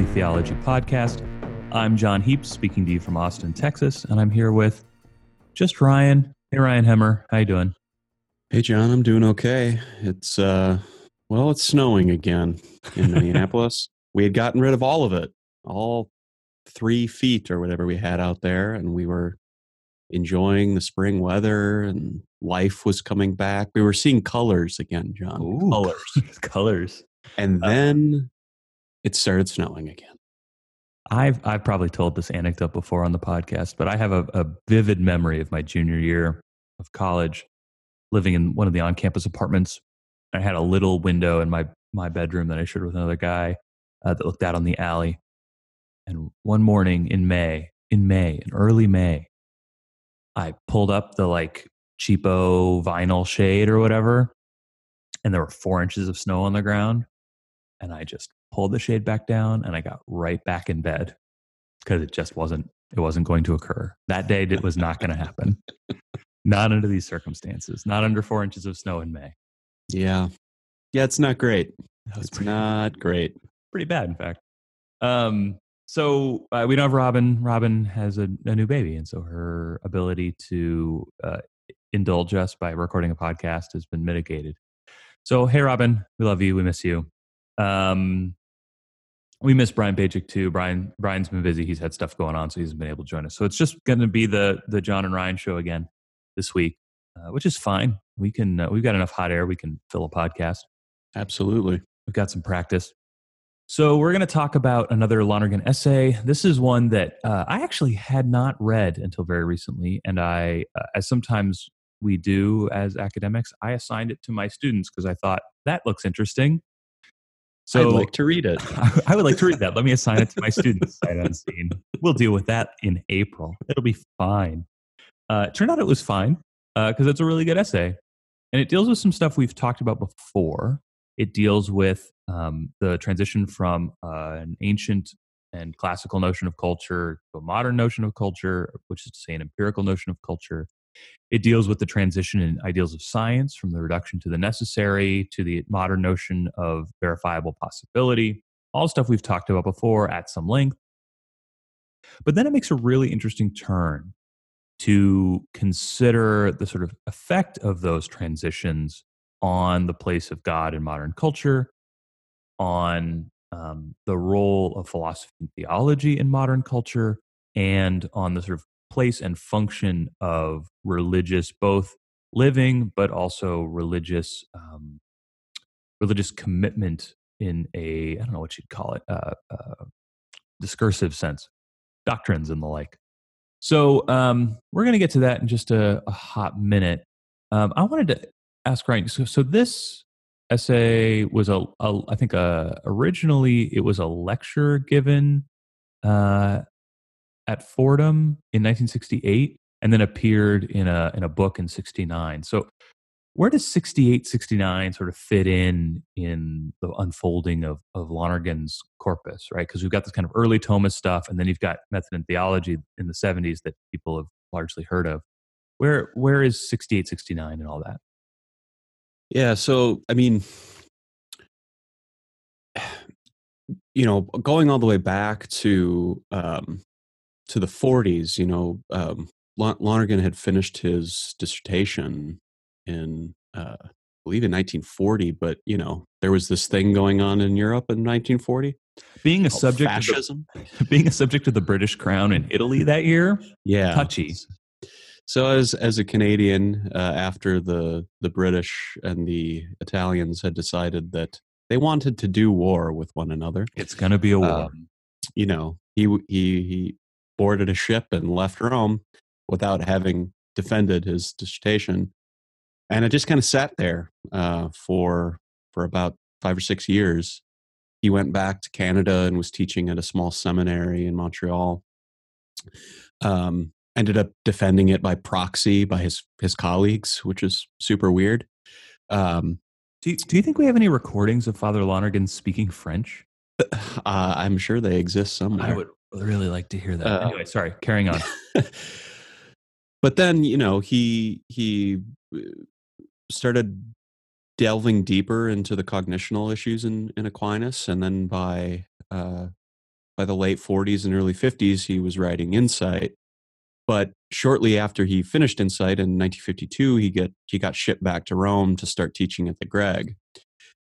Weekly theology podcast. I'm John Heaps, speaking to you from Austin, Texas, and I'm here with just Ryan. Hey, Ryan Hemmer, how you doing? Hey, John, I'm doing okay. It's uh, well, it's snowing again in Minneapolis. we had gotten rid of all of it, all three feet or whatever we had out there, and we were enjoying the spring weather and life was coming back. We were seeing colors again, John. Ooh, colors. colors. And uh, then it started snowing again. I've I've probably told this anecdote before on the podcast, but I have a, a vivid memory of my junior year of college, living in one of the on-campus apartments. I had a little window in my my bedroom that I shared with another guy uh, that looked out on the alley. And one morning in May, in May, in early May, I pulled up the like cheapo vinyl shade or whatever, and there were four inches of snow on the ground. And I just pulled the shade back down and I got right back in bed because it just wasn't it wasn't going to occur. That day it was not going to happen. not under these circumstances. Not under four inches of snow in May. Yeah. Yeah, it's not great. It's not great. Pretty bad, in fact. Um, so uh, we know have Robin. Robin has a, a, new baby, and so her ability to uh, indulge us by recording a podcast has been mitigated. So, hey, Robin, we love you. We miss you. Um, we miss Brian Pajek too. Brian Brian's been busy. He's had stuff going on, so he hasn't been able to join us. So it's just going to be the the John and Ryan show again this week, uh, which is fine. We can uh, we've got enough hot air. We can fill a podcast. Absolutely, we've got some practice. So we're going to talk about another Lonergan essay. This is one that uh, I actually had not read until very recently, and I, uh, as sometimes we do as academics, I assigned it to my students because I thought that looks interesting. So I'd like to read it. I would like to read that. Let me assign it to my students sight unseen. We'll deal with that in April. It'll be fine. Uh, it turned out it was fine because uh, it's a really good essay, and it deals with some stuff we've talked about before. It deals with um, the transition from uh, an ancient and classical notion of culture to a modern notion of culture, which is to say, an empirical notion of culture. It deals with the transition in ideals of science from the reduction to the necessary to the modern notion of verifiable possibility, all stuff we've talked about before at some length. But then it makes a really interesting turn to consider the sort of effect of those transitions on the place of God in modern culture, on um, the role of philosophy and theology in modern culture, and on the sort of place and function of religious, both living but also religious, um, religious commitment in a I don't know what you'd call it, uh, uh, discursive sense, doctrines and the like. So um, we're going to get to that in just a, a hot minute. Um, I wanted to ask Ryan. So, so this essay was a, a I think a, uh, originally it was a lecture given uh, at Fordham in 1968 and then appeared in a in a book in 69. So where does 68 69 sort of fit in in the unfolding of of Lonergan's corpus, right? Because we've got this kind of early Thomas stuff and then you've got method and theology in the 70s that people have largely heard of. Where where is 68 69 and all that? Yeah, so I mean you know, going all the way back to um, to the 40s, you know, um, Lonergan had finished his dissertation in, uh, I believe, in 1940. But you know, there was this thing going on in Europe in 1940. Being a subject fascism, the, being a subject of the British Crown in Italy that year, yeah, touchy. So as as a Canadian, uh, after the the British and the Italians had decided that they wanted to do war with one another, it's going to be a war. Um, you know, he he he boarded a ship and left Rome without having defended his dissertation. And it just kind of sat there uh, for for about five or six years. He went back to Canada and was teaching at a small seminary in Montreal. Um, ended up defending it by proxy by his his colleagues, which is super weird. Um, do you, do you think we have any recordings of Father Lonergan speaking French? Uh, I'm sure they exist somewhere. I would really like to hear that. Uh, anyway, sorry, carrying on. but then you know he he uh, started delving deeper into the cognitional issues in, in Aquinas, and then by uh, by the late 40s and early 50s, he was writing Insight. But shortly after he finished Insight in 1952, he get he got shipped back to Rome to start teaching at the Greg.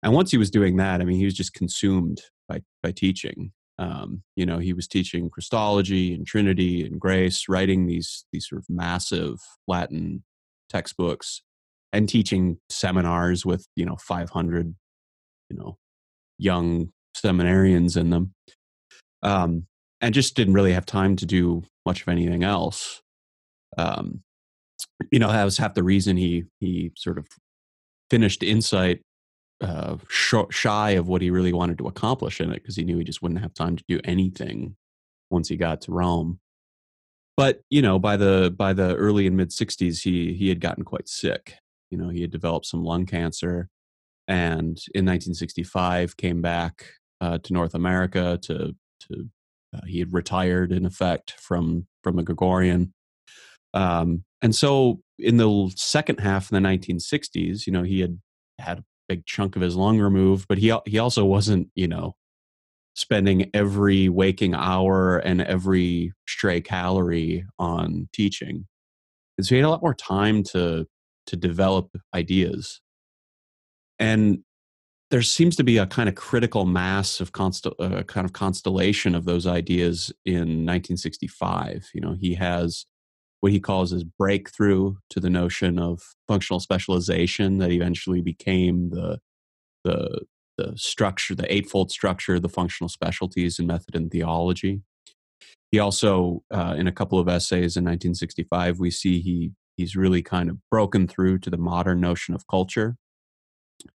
And once he was doing that, I mean, he was just consumed by by teaching. Um, you know, he was teaching Christology and Trinity and grace, writing these these sort of massive Latin textbooks, and teaching seminars with you know 500, you know, young seminarians in them, um, and just didn't really have time to do much of anything else. Um, you know, that was half the reason he he sort of finished Insight uh, shy of what he really wanted to accomplish in it because he knew he just wouldn't have time to do anything once he got to Rome. But you know, by the by the early and mid '60s, he he had gotten quite sick. You know, he had developed some lung cancer, and in 1965 came back uh, to North America to to uh, he had retired in effect from from the Gregorian. Um, and so in the second half of the 1960s, you know, he had had big chunk of his lung removed, but he he also wasn't, you know, spending every waking hour and every stray calorie on teaching. And so he had a lot more time to to develop ideas. And there seems to be a kind of critical mass of constel- uh, kind of constellation of those ideas in 1965. You know, he has what he calls his breakthrough to the notion of functional specialization that eventually became the the the structure, the eightfold structure, the functional specialties in method and theology. He also, uh, in a couple of essays in 1965, we see he he's really kind of broken through to the modern notion of culture. And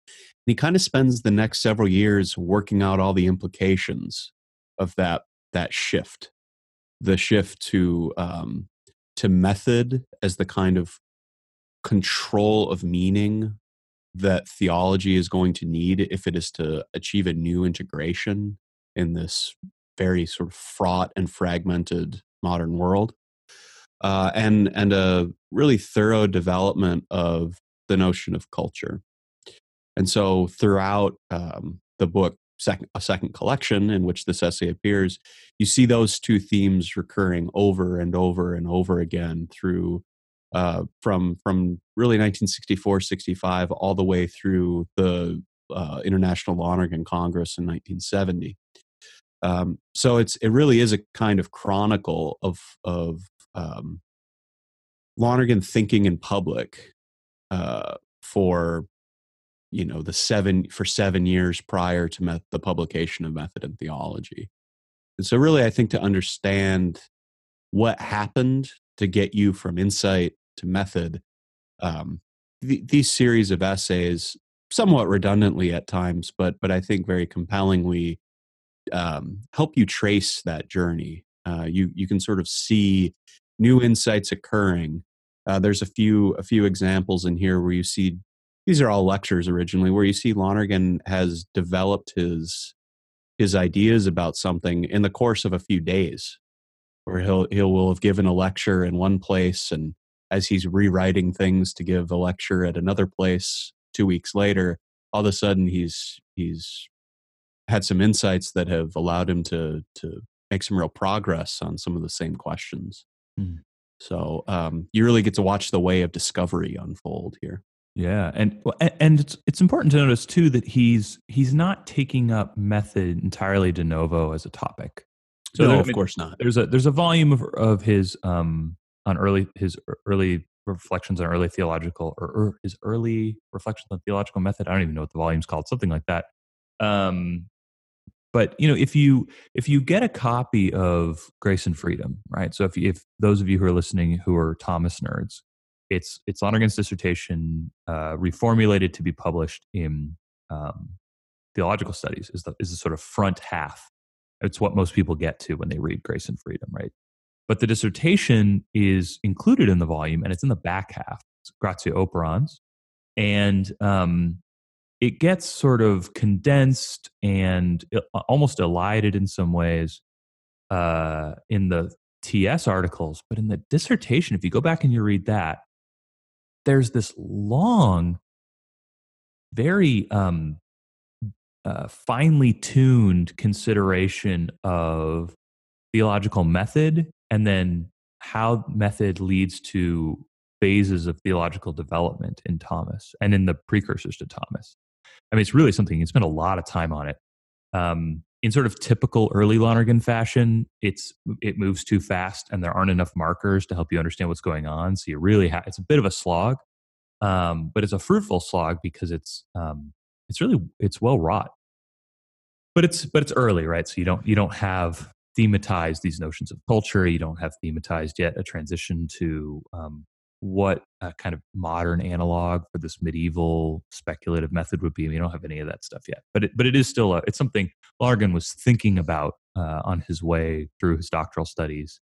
he kind of spends the next several years working out all the implications of that that shift, the shift to um, to method as the kind of control of meaning that theology is going to need if it is to achieve a new integration in this very sort of fraught and fragmented modern world. Uh, and and a really thorough development of the notion of culture. And so throughout um, the book second, a second collection in which this essay appears, you see those two themes recurring over and over and over again through uh, from from really 1964 65 all the way through the uh, International Lonergan Congress in 1970. Um, so it's it really is a kind of chronicle of of um, Lonergan thinking in public uh, for you know the seven for seven years prior to met, the publication of method and theology. And so really i think to understand what happened to get you from insight to method um, th- these series of essays somewhat redundantly at times but but i think very compellingly um, help you trace that journey. Uh, you you can sort of see new insights occurring. Uh, there's a few a few examples in here where you see these are all lectures originally where you see Lonergan has developed his his ideas about something in the course of a few days where he'll he will will have given a lecture in one place and as he's rewriting things to give a lecture at another place 2 weeks later all of a sudden he's he's had some insights that have allowed him to to make some real progress on some of the same questions. Mm. So um, you really get to watch the way of discovery unfold here. Yeah, and and it's it's important to notice too that he's he's not taking up method entirely de novo as a topic. So no, there, of course not. There's a there's a volume of of his um on early his early reflections on early theological or, or his early reflections on theological method. I don't even know what the volume's called, something like that. Um, but you know, if you if you get a copy of Grace and Freedom, right? So if if those of you who are listening who are Thomas nerds, it's it's Lonergan's dissertation uh, reformulated to be published in um, theological studies is the is the sort of front half. It's what most people get to when they read Grace and Freedom, right? But the dissertation is included in the volume, and it's in the back half. It's Gratia Operans, and um, it gets sort of condensed and almost elided in some ways uh, in the TS articles, but in the dissertation, if you go back and you read that, there's this long, very um, uh, finely tuned consideration of theological method and then how method leads to phases of theological development in Thomas and in the precursors to Thomas. I mean, it's really something you spend a lot of time on it. Um, in sort of typical early Lonergan fashion, it's it moves too fast, and there aren't enough markers to help you understand what's going on. So you really have it's a bit of a slog, um, but it's a fruitful slog because it's um, it's really it's well wrought. But it's but it's early, right? So you don't you don't have thematized these notions of culture. You don't have thematized yet a transition to um, what a kind of modern analog for this medieval speculative method would be. We don't have any of that stuff yet, but it, but it is still a, it's something Lonergan was thinking about uh, on his way through his doctoral studies.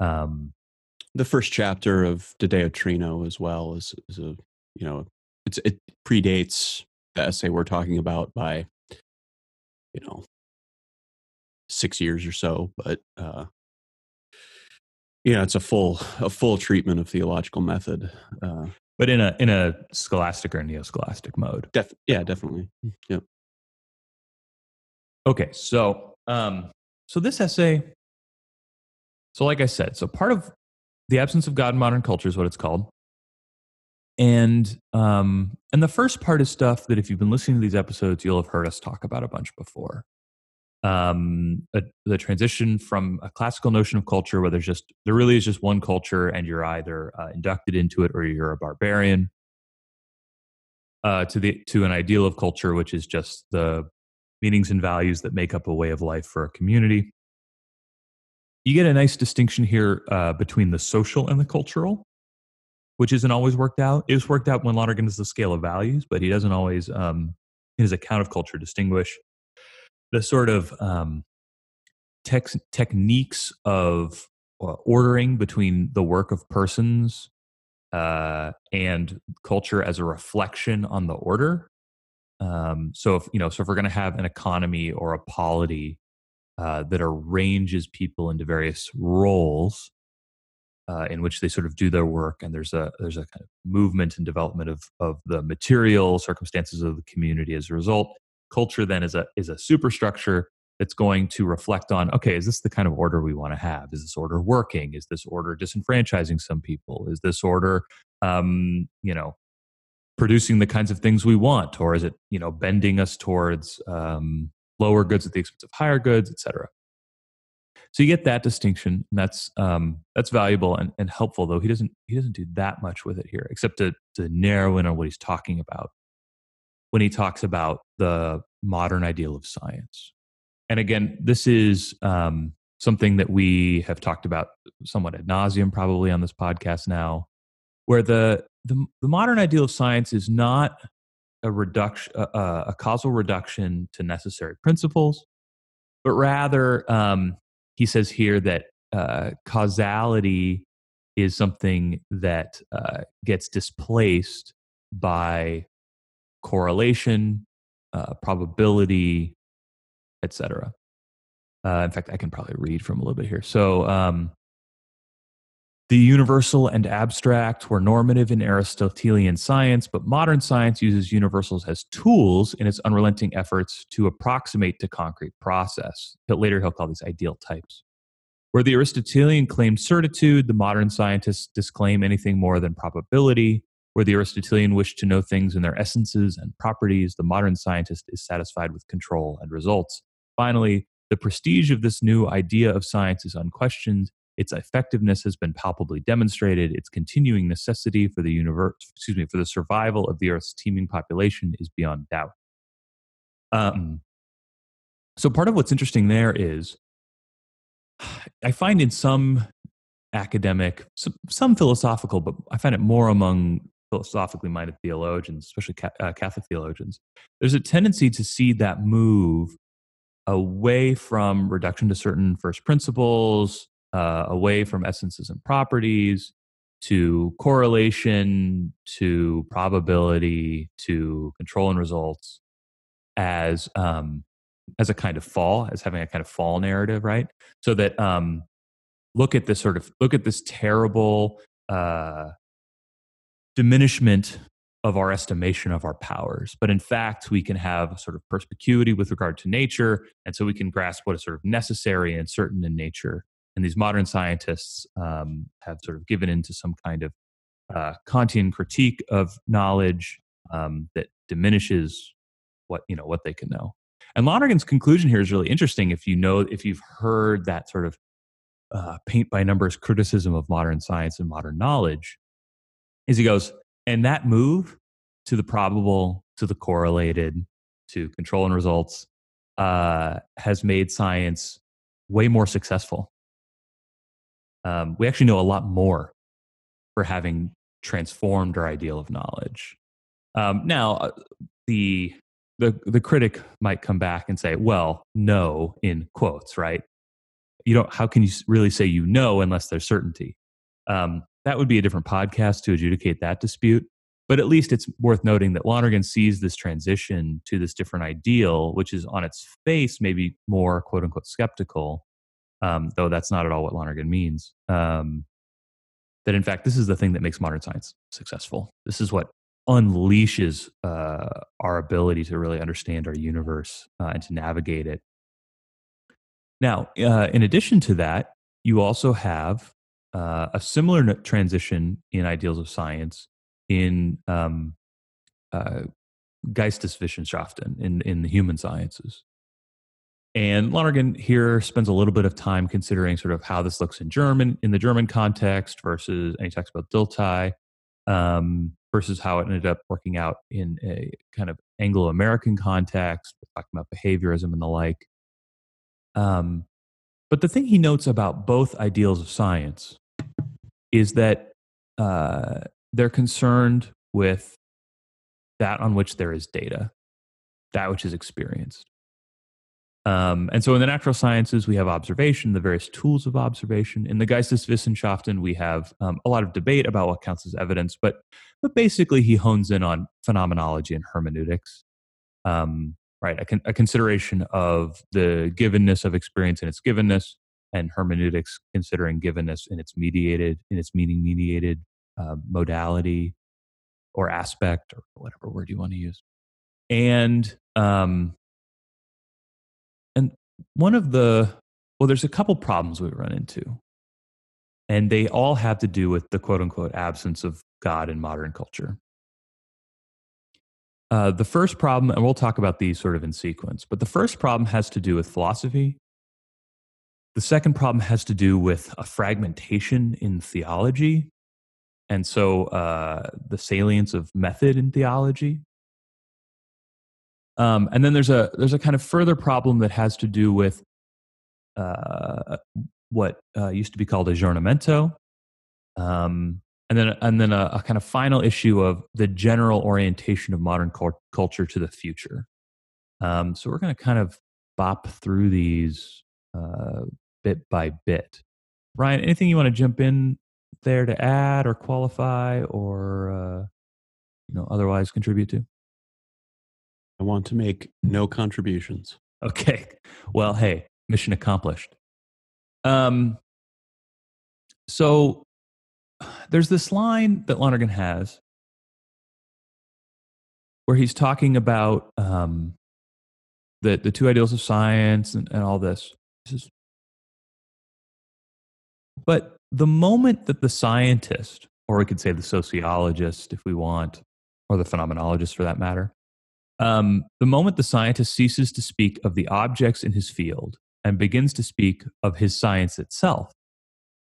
Um, the first chapter of De Deo Trino as well is, is a you know it's it predates the essay we're talking about by you know six years or so, but uh, yeah, it's a full a full treatment of theological method. Uh, but in a in a scholastic or neo-scholastic mode. Def- yeah, definitely. Yep. Okay, so um, so this essay. So, like I said, so part of the absence of God in modern culture is what it's called, and um, and the first part is stuff that if you've been listening to these episodes, you'll have heard us talk about a bunch before um, a, the transition from a classical notion of culture where there's just there really is just one culture and you're either uh, inducted into it or you're a barbarian uh, to the to an ideal of culture which is just the meanings and values that make up a way of life for a community. You get a nice distinction here uh, between the social and the cultural which isn't always worked out. It's worked out when lonergan is the scale of values but he doesn't always um, in his account of culture distinguish the sort of um, tex- techniques of uh, ordering between the work of persons uh, and culture as a reflection on the order. Um, so if you know, so if we're going to have an economy or a polity uh, that arranges people into various roles uh, in which they sort of do their work, and there's a there's a kind of movement and development of of the material circumstances of the community as a result culture then is a is a superstructure that's going to reflect on okay is this the kind of order we want to have? Is this order working? Is this order disenfranchising some people? Is this order um, you know producing the kinds of things we want? Or is it you know bending us towards um, lower goods at the expense of higher goods etc so you get that distinction and that's um, that's valuable and, and helpful though he doesn't he doesn't do that much with it here except to to narrow in on what he's talking about when he talks about the modern ideal of science. And again, this is um, something that we have talked about somewhat ad nauseum, probably on this podcast now, where the, the, the modern ideal of science is not a reduction, a, a causal reduction to necessary principles, but rather, um, he says here that uh, causality is something that uh, gets displaced by correlation, uh, probability, etc. Uh, in fact, I can probably read from a little bit here. So, um, the universal and abstract were normative in Aristotelian science, but modern science uses universals as tools in its unrelenting efforts to approximate to concrete process. But later, he'll call these ideal types. Where the Aristotelian claimed certitude, the modern scientists disclaim anything more than probability. Where the Aristotelian wished to know things in their essences and properties, the modern scientist is satisfied with control and results. Finally, the prestige of this new idea of science is unquestioned. Its effectiveness has been palpably demonstrated. Its continuing necessity for the universe, excuse me, for the survival of the Earth's teeming population is beyond doubt. Um, so part of what's interesting there is I find in some academic, some, some, philosophical, but I find it more among philosophically minded theologians, especially uh, Catholic theologians, there's a tendency to see that move away from reduction to certain first principles, uh, away from essences and properties, to correlation, to probability, to control and results, as um, as a kind of fall, as having a kind of fall narrative, right? So that um, look at this sort of look at this terrible uh, diminishment of our estimation of our powers. But in fact, we can have sort of perspicuity with regard to nature. And so we can grasp what is sort of necessary and certain in nature. And these modern scientists um, have sort of given into some kind of uh, Kantian critique of knowledge um, that diminishes what you know what they can know. And Lonergan's conclusion here is really interesting. If you know, if you've heard that sort of uh, paint by numbers criticism of modern science and modern knowledge, is he goes, and that move to the probable, to the correlated, to control and results uh, has made science way more successful. Um, we actually know a lot more for having transformed our ideal of knowledge. Um, now, uh, the the the critic might come back and say, "Well, no," in quotes, right? You don't. How can you really say you know unless there's certainty? Um, that would be a different podcast to adjudicate that dispute. But at least it's worth noting that Lonergan sees this transition to this different ideal, which is on its face maybe more quote unquote skeptical, um, though that's not at all what Lonergan means. Um, that in fact, this is the thing that makes modern science successful. This is what unleashes uh, our ability to really understand our universe uh, and to navigate it. Now, uh, in addition to that, you also have uh, a similar transition in ideals of science in um, uh, Geisteswissenschaften, in, in the human sciences. And Lonergan here spends a little bit of time considering sort of how this looks in German, in the German context versus, and he talks about Dilthey, um, versus how it ended up working out in a kind of Anglo American context, talking about behaviorism and the like. Um, but the thing he notes about both ideals of science is that uh, they're concerned with that on which there is data, that which is experienced. Um, and so in the natural sciences, we have observation, the various tools of observation. In the Geisteswissenschaften, we have um, a lot of debate about what counts as evidence, but, but basically he hones in on phenomenology and hermeneutics. Um, right, a, con- a consideration of the givenness of experience and its givenness, and hermeneutics considering givenness in its mediated, in its meaning mediated uh, modality or aspect or whatever word you want to use. And um, and one of the well, there's a couple problems we run into, and they all have to do with the quote unquote absence of God in modern culture. Uh, the first problem, and we'll talk about these sort of in sequence, but the first problem has to do with philosophy. The second problem has to do with a fragmentation in theology and so uh, the salience of method in theology. Um, and then there's a there's a kind of further problem that has to do with uh, what uh, used to be called aggiornamento, um, and then and then a, a, kind of final issue of the general orientation of modern cult- culture to the future. Um, so we're going to kind of bop through these uh, bit by bit. Ryan, anything you want to jump in there to add or qualify or uh, you know otherwise contribute to? I want to make no contributions. Okay. Well, hey, mission accomplished. Um, so there's this line that Lonergan has where he's talking about um, the the two ideals of science and, and all this. this is, but the moment that the scientist, or we could say the sociologist if we want, or the phenomenologist for that matter, um, the moment the scientist ceases to speak of the objects in his field and begins to speak of his science itself,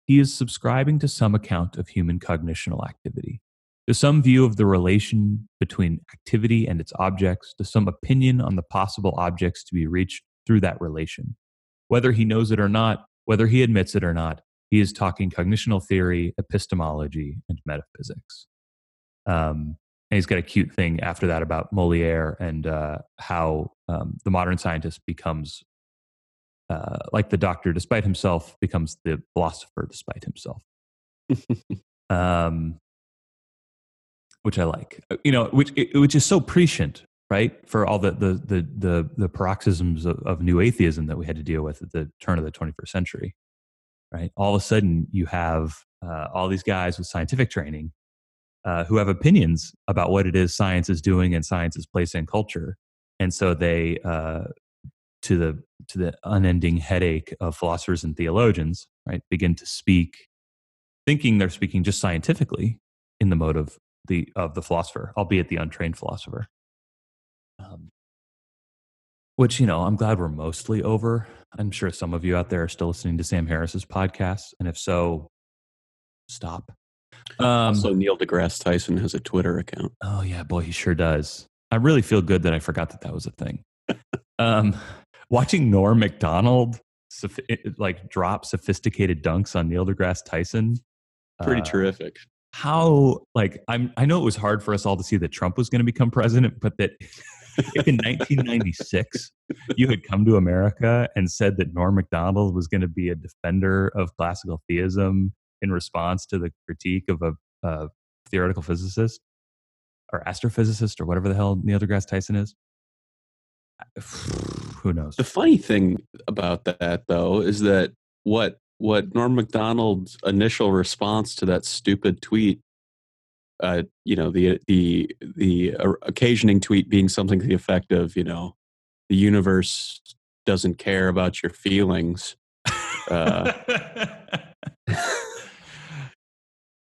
he is subscribing to some account of human cognitional activity, to some view of the relation between activity and its objects, to some opinion on the possible objects to be reached through that relation. Whether he knows it or not, whether he admits it or not, he is talking cognitional theory, epistemology, and metaphysics. Um, and he's got a cute thing after that about Moliere and uh, how um, the modern scientist becomes uh, like the doctor, despite himself, becomes the philosopher despite himself. um, which I like, uh, you know, which which is so prescient, right, for all the the the the, the paroxysms of, of new atheism that we had to deal with at the turn of the 21st century right? All of a sudden, you have uh, all these guys with scientific training uh, who have opinions about what it is science is doing and science's place in culture, and so they, uh, to the to the unending headache of philosophers and theologians, right, begin to speak, thinking they're speaking just scientifically in the mode of the of the philosopher, albeit the untrained philosopher. Um, which you know, I'm glad we're mostly over. I'm sure some of you out there are still listening to Sam Harris's podcast, and if so, stop. Um, also, Neil deGrasse Tyson has a Twitter account. Oh yeah, boy, he sure does. I really feel good that I forgot that that was a thing. um, watching Norm Macdonald like drop sophisticated dunks on Neil deGrasse Tyson, pretty uh, terrific. How like I'm I know it was hard for us all to see that Trump was going to become president, but that if in 1996 you had come to America and said that Norm Macdonald was going to be a defender of classical theism in response to the critique of a, a theoretical physicist or astrophysicist or whatever the hell Neil deGrasse Tyson is, who knows? The funny thing about that, though, is that what what Norm Macdonald's initial response to that stupid tweet uh, you know the the the occasioning tweet being something to the effect of you know the universe doesn't care about your feelings. Uh,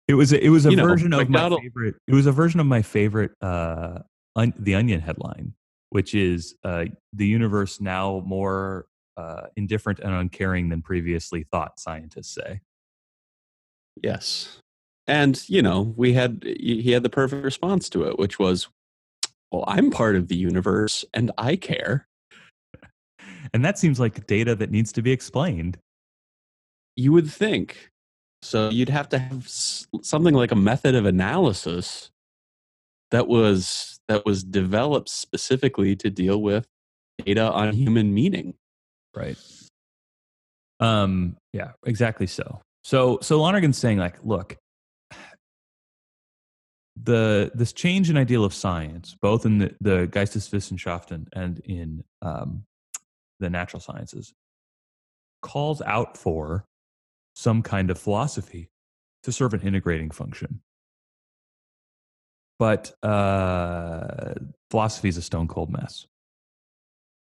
it was a, it was a version know, of my favorite. It was a version of my favorite uh, un, the Onion headline, which is uh, the universe now more uh, indifferent and uncaring than previously thought. Scientists say. Yes, and you know we had he had the perfect response to it which was well i'm part of the universe and i care. And that seems like data that needs to be explained. You would think. So you'd have to have something like a method of analysis that was that was developed specifically to deal with data on human meaning. Right. Um yeah exactly so. So so lonergan's saying like look the this change in ideal of science, both in the, the Geisteswissenschaften and in um, the natural sciences, calls out for some kind of philosophy to serve an integrating function. But uh, philosophy is a stone cold mess.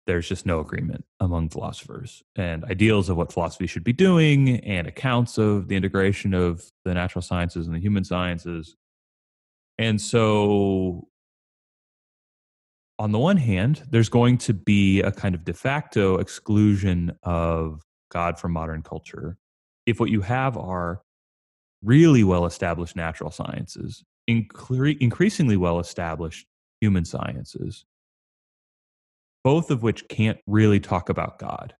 There's just no agreement among philosophers and ideals of what philosophy should be doing and accounts of the integration of the natural sciences and the human sciences and so, on the one hand, there's going to be a kind of de facto exclusion of God from modern culture if what you have are really well established natural sciences, incre- increasingly well established human sciences, both of which can't really talk about God.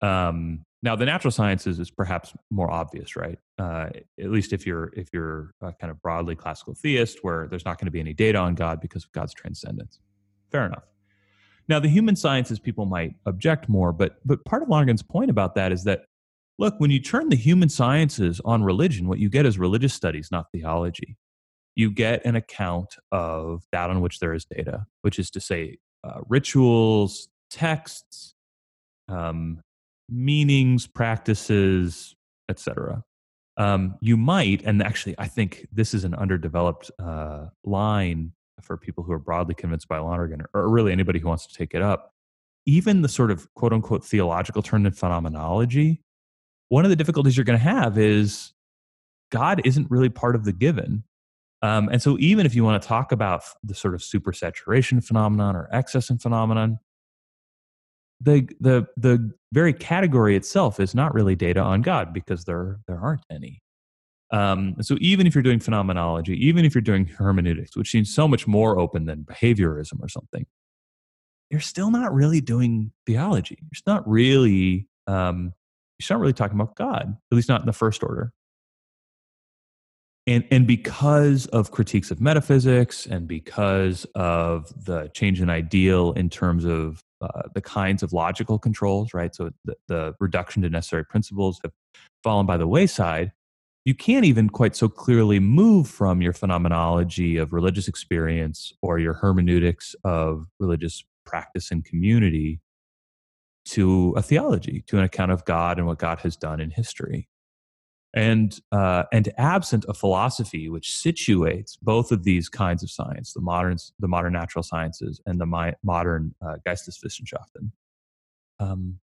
Um, now, the natural sciences is perhaps more obvious, right? Uh, at least if you're if you're kind of broadly classical theist, where there's not going to be any data on God because of God's transcendence. Fair enough. Now, the human sciences people might object more, but but part of Lonergan's point about that is that look, when you turn the human sciences on religion, what you get is religious studies, not theology. You get an account of that on which there is data, which is to say, uh, rituals, texts, um, meanings, practices, etc. Um, you might, and actually, I think this is an underdeveloped uh, line for people who are broadly convinced by Lonergan, or really anybody who wants to take it up. Even the sort of quote unquote theological turn in phenomenology, one of the difficulties you're going to have is God isn't really part of the given. Um, and so, even if you want to talk about the sort of supersaturation phenomenon or excess in phenomenon, the the the very category itself is not really data on God because there there aren't any. Um, so even if you're doing phenomenology, even if you're doing hermeneutics, which seems so much more open than behaviorism or something, you're still not really doing theology. You're not really um, you're not really talking about God, at least not in the first order. And, and because of critiques of metaphysics and because of the change in ideal in terms of uh, the kinds of logical controls, right? So the, the reduction to necessary principles have fallen by the wayside. You can't even quite so clearly move from your phenomenology of religious experience or your hermeneutics of religious practice and community to a theology, to an account of God and what God has done in history. And uh, and absent a philosophy which situates both of these kinds of science, the modern the modern natural sciences and the modern uh, Geisteswissenschaften. Um,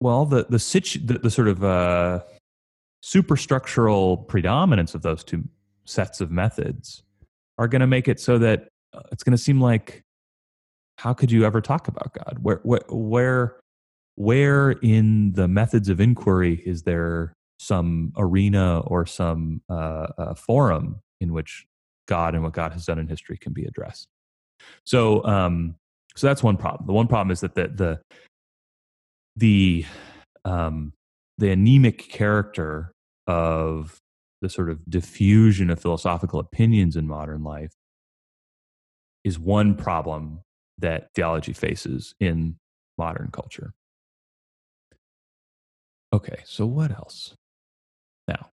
well, the the, situ- the, the sort of uh, superstructural predominance of those two sets of methods are going to make it so that uh, it's going to seem like how could you ever talk about God? Where, where, where, where in the methods of inquiry is there some arena or some uh, uh, forum in which God and what God has done in history can be addressed? So, um, so that's one problem. The one problem is that the the the um, the anemic character of the sort of diffusion of philosophical opinions in modern life is one problem that theology faces in modern culture. Okay, so what else? Now,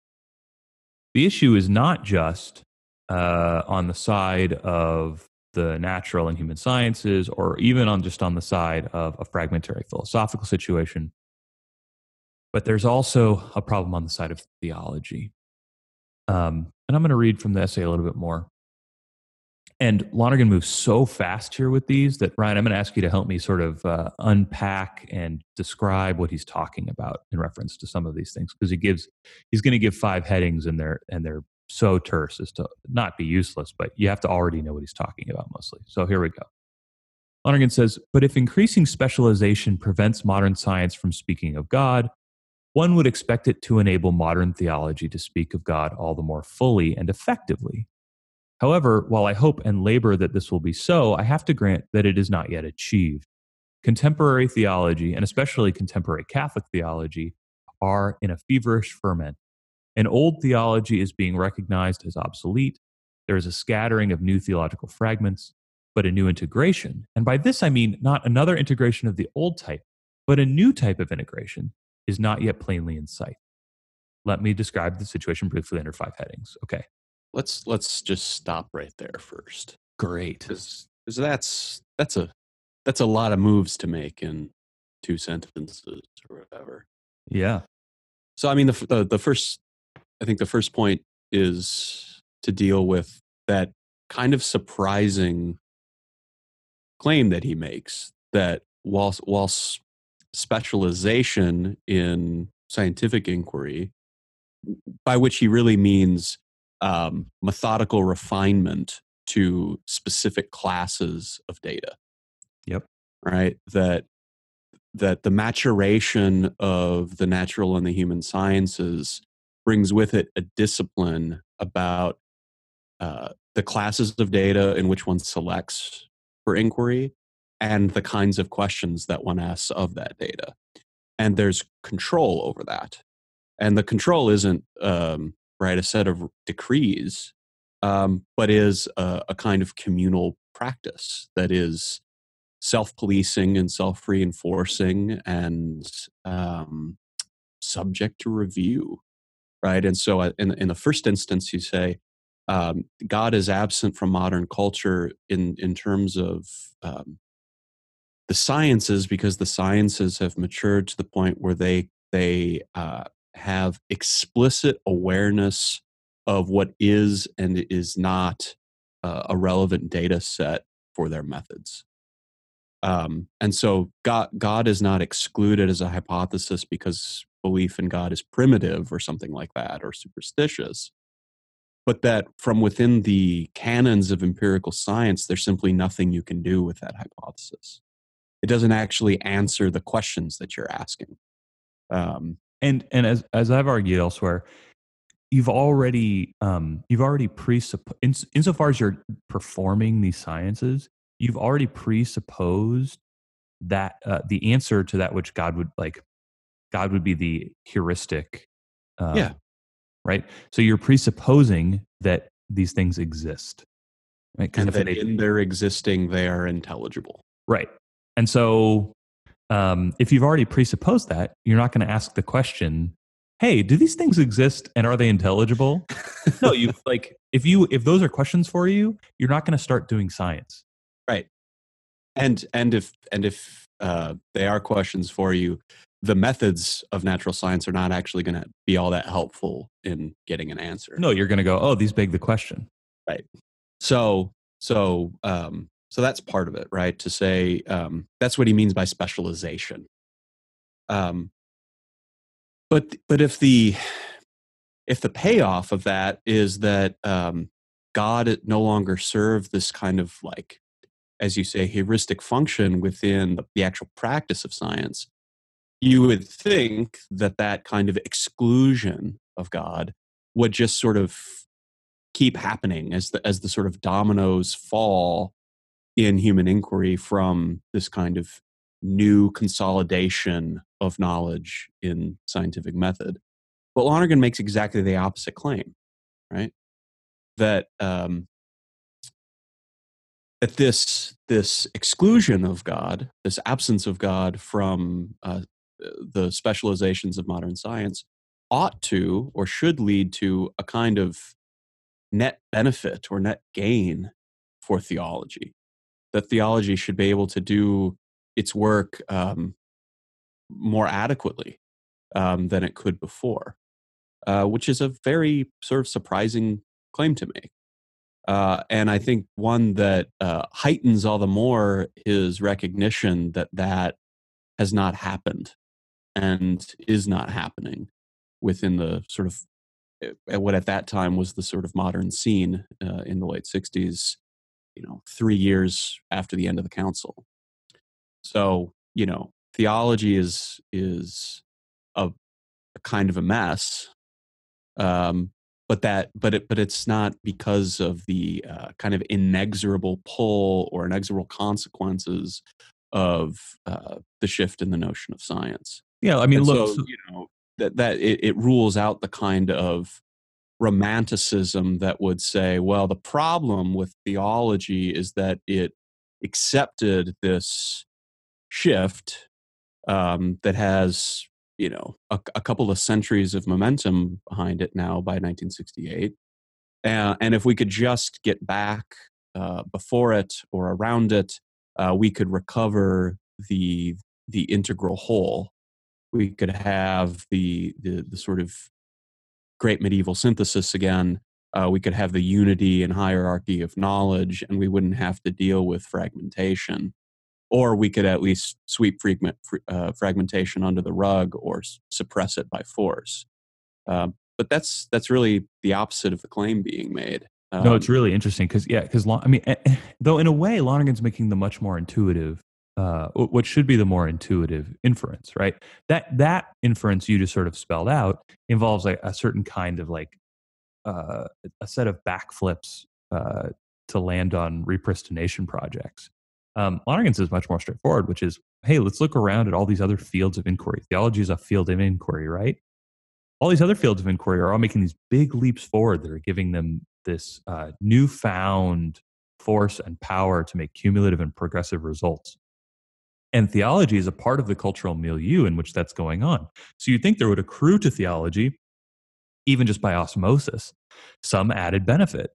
the issue is not just uh, on the side of the natural and human sciences, or even on just on the side of a fragmentary philosophical situation, but there's also a problem on the side of theology. Um, and I'm going to read from the essay a little bit more. And Lonergan moves so fast here with these that Ryan, I'm going to ask you to help me sort of uh, unpack and describe what he's talking about in reference to some of these things because he gives he's going to give five headings and they're and they're so terse as to not be useless, but you have to already know what he's talking about mostly. So here we go. Lonergan says, but if increasing specialization prevents modern science from speaking of God, one would expect it to enable modern theology to speak of God all the more fully and effectively. However, while I hope and labor that this will be so, I have to grant that it is not yet achieved. Contemporary theology, and especially contemporary Catholic theology, are in a feverish ferment. An old theology is being recognized as obsolete. There is a scattering of new theological fragments, but a new integration. And by this I mean not another integration of the old type, but a new type of integration is not yet plainly in sight. Let me describe the situation briefly under five headings. Okay. Let's let's just stop right there first. Great. Because that's that's a that's a lot of moves to make in two sentences or whatever. Yeah. So I mean the the, the first I think the first point is to deal with that kind of surprising claim that he makes that whilst whilst specialization in scientific inquiry, by which he really means um, methodical refinement to specific classes of data. Yep. Right. That that the maturation of the natural and the human sciences brings with it a discipline about uh, the classes of data in which one selects for inquiry and the kinds of questions that one asks of that data. And there's control over that. And the control isn't um, right a set of decrees, um, but is a, a kind of communal practice that is self-policing and self-reinforcing and um, subject to review right? And so uh, in, in the first instance you say um, god is absent from modern culture in in terms of um, the sciences because the sciences have matured to the point where they they uh, have explicit awareness of what is and is not uh, a relevant data set for their methods. Um, and so God, God is not excluded as a hypothesis because belief in God is primitive or something like that or superstitious, but that from within the canons of empirical science, there's simply nothing you can do with that hypothesis it doesn't actually answer the questions that you're asking. Um, and and as as I've argued elsewhere, you've already um, you've already presupposed in, insofar as you're performing these sciences, you've already presupposed that uh, the answer to that which God would like, God would be the heuristic. Uh, yeah. Right. So you're presupposing that these things exist. Right. And that in their existing, they are intelligible. Right. And so, um, if you've already presupposed that, you're not going to ask the question, "Hey, do these things exist and are they intelligible?" no, you like if you if those are questions for you, you're not going to start doing science. Right. and and if and if uh, they are questions for you, the methods of natural science are not actually going to be all that helpful in getting an answer. No, you're going to go, oh, these beg the question. Right. So so um, so that's part of it, right? To say um, that's what he means by specialization. Um, but but if the if the payoff of that is that um, God no longer served this kind of like, as you say, heuristic function within the, the actual practice of science, you would think that that kind of exclusion of God would just sort of keep happening as the as the sort of dominoes fall in human inquiry from this kind of new consolidation of knowledge in scientific method. But Lonergan makes exactly the opposite claim, right? That um, that this this exclusion of God, this absence of God from uh, the specializations of modern science, ought to or should lead to a kind of net benefit or net gain for theology. That theology should be able to do its work um, more adequately um, than it could before, uh, which is a very sort of surprising claim to make. Uh, and I think one that uh, heightens all the more his recognition that that has not happened and is not happening within the sort of eh, what at that time was the sort of modern scene uh, in the late 60s you know three years after the end of the council. So you know theology is is a, a kind of a mess um, but that but it but it's not because of the uh, kind of inexorable pull or inexorable consequences of uh, the shift in the notion of science. Yeah i mean and look so, you know that that it, it rules out the kind of romanticism that would say well the problem with theology is that it accepted this shift um, that has you know a, a, couple of centuries of momentum behind it now by 1968 uh, and if we could just get back uh, before it or around it uh, we could recover the the integral whole. We could have the the, the sort of great medieval synthesis again uh, we could have the unity and hierarchy of knowledge and we wouldn't have to deal with fragmentation or we could at least sweep fragment, uh, fragmentation under the rug or s- suppress it by force. Um, but that's that's really the opposite of the claim being made. Um, no, it's really interesting because yeah, because I mean, eh, eh, though in a way, Lonergan's making the much more intuitive, uh, what should be the more intuitive inference, right? That that inference you just sort of spelled out involves a certain kind of like uh, a set of backflips uh, to land on repristination projects um, Lonergan's is much more straightforward, which is, hey, let's look around at all these other fields of inquiry. Theology is a field of inquiry, right? All these other fields of inquiry are all making these big leaps forward that are giving them this uh, newfound force and power to make cumulative and progressive results. And theology is a part of the cultural milieu in which that's going on. So you'd think there would accrue to theology, even just by osmosis, some added benefit.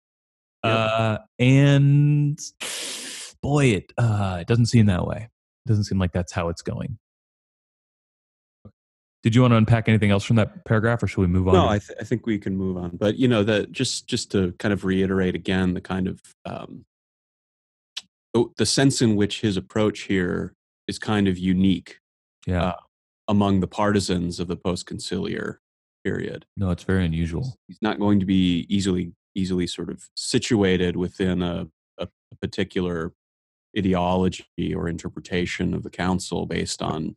Yep. Uh, and boy, it uh, it doesn't seem that way. It doesn't seem like that's how it's going. Did you want to unpack anything else from that paragraph, or should we move on? No, I, th- I think we can move on. But you know, that just just to kind of reiterate again the kind of um, the sense in which his approach here is kind of unique. Yeah. Uh, among the partisans of the post-conciliar period. No, it's very unusual. He's not going to be easily easily sort of situated within a, a, a particular ideology or interpretation of the council based on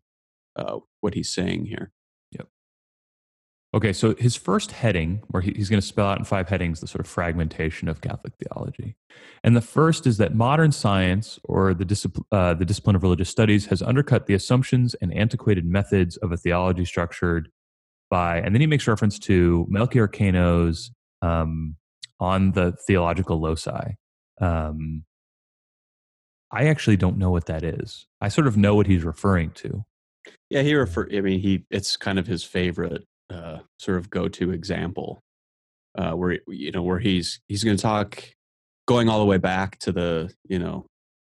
uh, what he's saying here. Okay, so his first heading, where he's going to spell out in five headings the sort of fragmentation of Catholic theology, and the first is that modern science, or the, discipl- uh, the discipline of religious studies, has undercut the assumptions and antiquated methods of a theology structured by, and then he makes reference to Melchior Cano's um, on the theological loci. Um, I actually don't know what that is. I sort of know what he's referring to. Yeah, he refer. I mean, he it's kind of his favorite uh, sort of go-to example, uh, where you know where he's he's going to talk going all the way back to the you know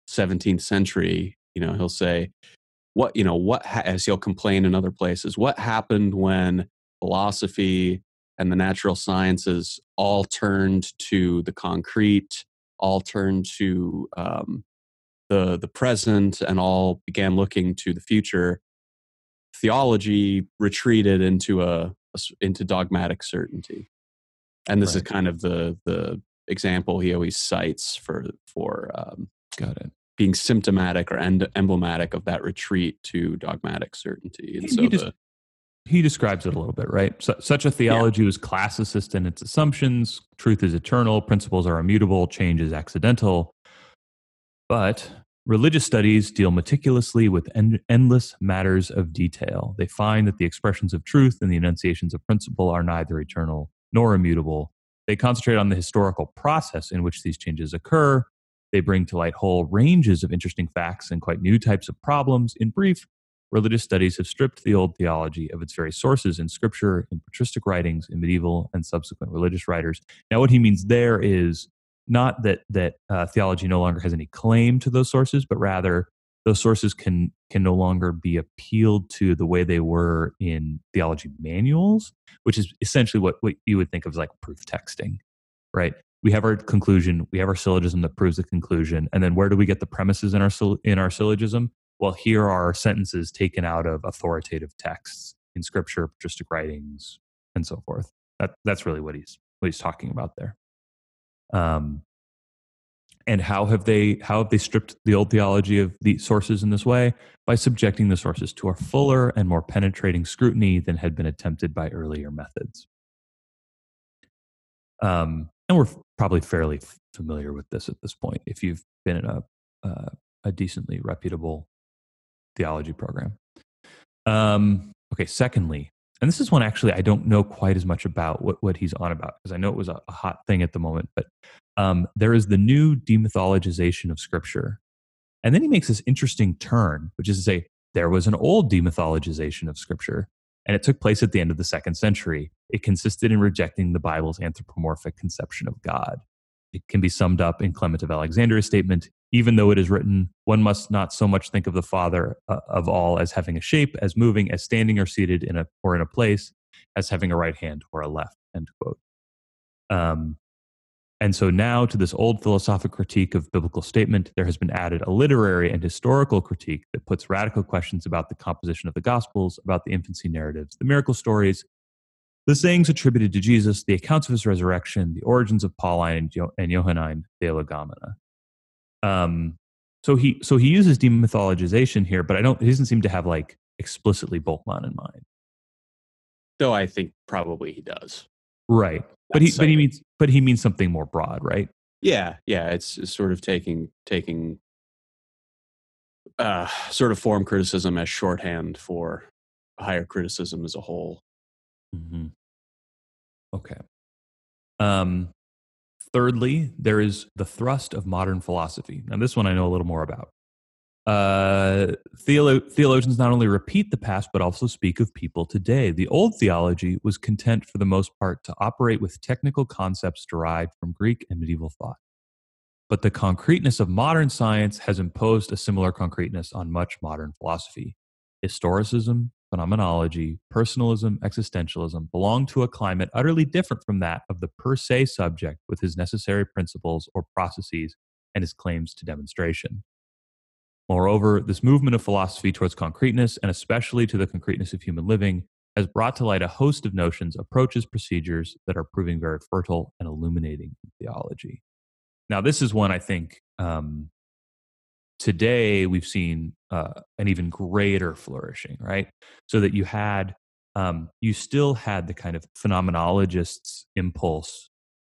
17th century You know, he'll say, "What you know? What?" Ha-, as he'll complain in other places, what happened when philosophy and the natural sciences all turned to the concrete, all turned to um, the the present, and all began looking to the future. Theology retreated into a, a into dogmatic certainty, and this right. is kind of the the example he always cites for for um, got it being symptomatic or end, emblematic of that retreat to dogmatic certainty. And so the, he describes it a little bit, right? So, such a theology yeah. was classicist in its assumptions. Truth is eternal, principles are immutable, change is accidental. But religious studies deal meticulously with en- endless matters of detail. They find that the expressions of truth and the enunciations of principle are neither eternal nor immutable. They concentrate on the historical process in which these changes occur. They bring to light whole ranges of interesting facts and quite new types of problems. In brief, religious studies have stripped the old theology of its very sources in scripture, in patristic writings, in medieval and subsequent religious writers. Now, what he means there is not that that uh, theology no longer has any claim to those sources, but rather those sources can can no longer be appealed to the way they were in theology manuals, which is essentially what, what you would think of as like proof texting, right? We have our conclusion, we have our syllogism that proves the conclusion, and then where do we get the premises in our in our syllogism? well, here are sentences taken out of authoritative texts in scripture, patristic writings, and so forth. That, that's really what he's what he's talking about there. Um, and how have they how have they stripped the old theology of the sources in this way by subjecting the sources to a fuller and more penetrating scrutiny than had been attempted by earlier methods um, and we're probably fairly familiar with this at this point if you've been in a uh, a decently reputable theology program. Um, okay, secondly, and this is one actually I don't know quite as much about what, what he's on about because I know it was a, a, hot thing at the moment, but um, there is the new demythologization of Scripture. And then he makes this interesting turn, which is to say, there was an old demythologization of Scripture, and it took place at the end of the second century. It consisted in rejecting the Bible's anthropomorphic conception of God. It can be summed up in Clement of Alexandria's statement even though it is written, one must not so much think of the Father uh, of all as having a shape, as moving, as standing or seated in a or in a place, as having a right hand or a left. End quote. Um, and so now to this old philosophic critique of biblical statement, there has been added a literary and historical critique that puts radical questions about the composition of the Gospels, about the infancy narratives, the miracle stories, the sayings attributed to Jesus, the accounts of his resurrection, the origins of Pauline and, jo- and Johannine Theologoumena. Um, so he so he uses demythologization here, but I don't. He doesn't seem to have like explicitly Bultmann in mind. Though I think probably he does. Right, but he but he means but he means something more broad, right? Yeah, yeah. It's, it's sort of taking taking uh, sort of form criticism as shorthand for higher criticism as a whole. Mm-hmm. Okay. Um, Thirdly, there is the thrust of modern philosophy. Now, this one I know a little more about. Uh, theolo- theologians not only repeat the past, but also speak of people today. The old theology was content, for the most part, to operate with technical concepts derived from Greek and medieval thought. But the concreteness of modern science has imposed a similar concreteness on much modern philosophy. Historicism, phenomenology, personalism, existentialism belong to a climate utterly different from that of the per se subject with his necessary principles or processes and his claims to demonstration. Moreover, this movement of philosophy towards concreteness, and especially to the concreteness of human living, has brought to light a host of notions, approaches, procedures that are proving very fertile and illuminating in theology. Now, this is one I think um, today we've seen uh, an even greater flourishing, right? So that you had, um, you still had the kind of phenomenologist's impulse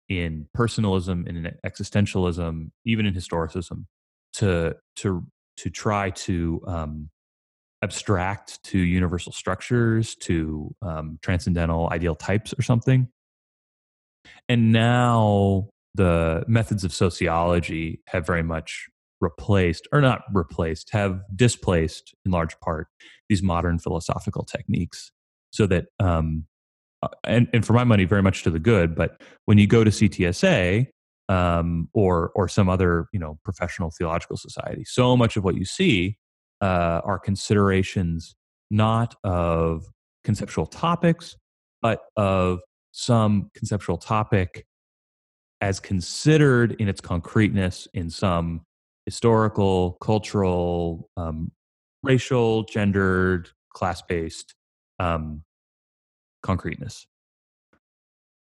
in personalism, in existentialism, even in historicism, to to to try to um, abstract to universal structures, to um, transcendental ideal types, or something. And now the methods of sociology have very much replaced or not replaced have displaced in large part these modern philosophical techniques so that um, uh, and, and for my money very much to the good but when you go to ctsa um, or or some other you know professional theological society so much of what you see uh, are considerations not of conceptual topics, but of some conceptual topic as considered in its concreteness in some historical, cultural, um, racial, gendered, class based um, concreteness.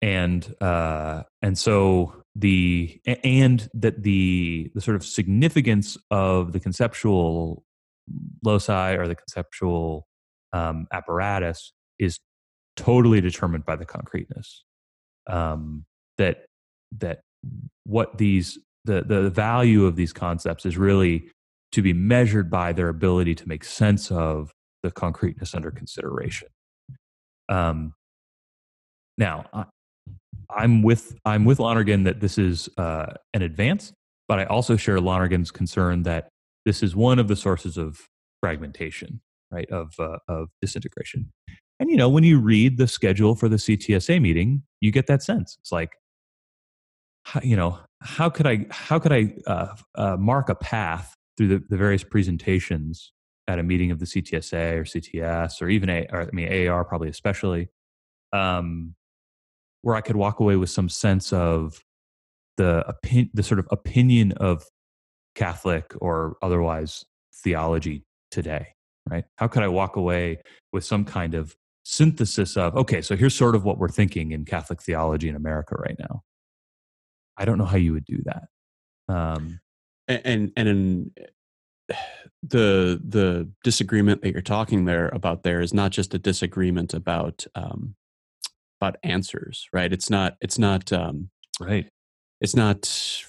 And uh, and so the and that the the sort of significance of the conceptual loci or the conceptual um, apparatus is totally determined by the concreteness. Um, that that what these the the value of these concepts is really to be measured by their ability to make sense of the concreteness under consideration. Um, now, I, I'm with I'm with Lonergan that this is uh, an advance, but I also share Lonergan's concern that this is one of the sources of fragmentation, right? Of uh, of disintegration. And you know, when you read the schedule for the CTSA meeting, you get that sense. It's like, you know, how could I how could I uh, uh, mark a path through the, the various presentations at a meeting of the CTSA or CTS or even a, or, I mean AAR probably especially, um, where I could walk away with some sense of the opin- the sort of opinion of Catholic or otherwise theology today, right? How could I walk away with some kind of synthesis of okay, so here's sort of what we're thinking in Catholic theology in America right now. I don't know how you would do that. Um, and and in the the disagreement that you're talking there about there is not just a disagreement about um, about answers, right? It's not it's not um, right. It's not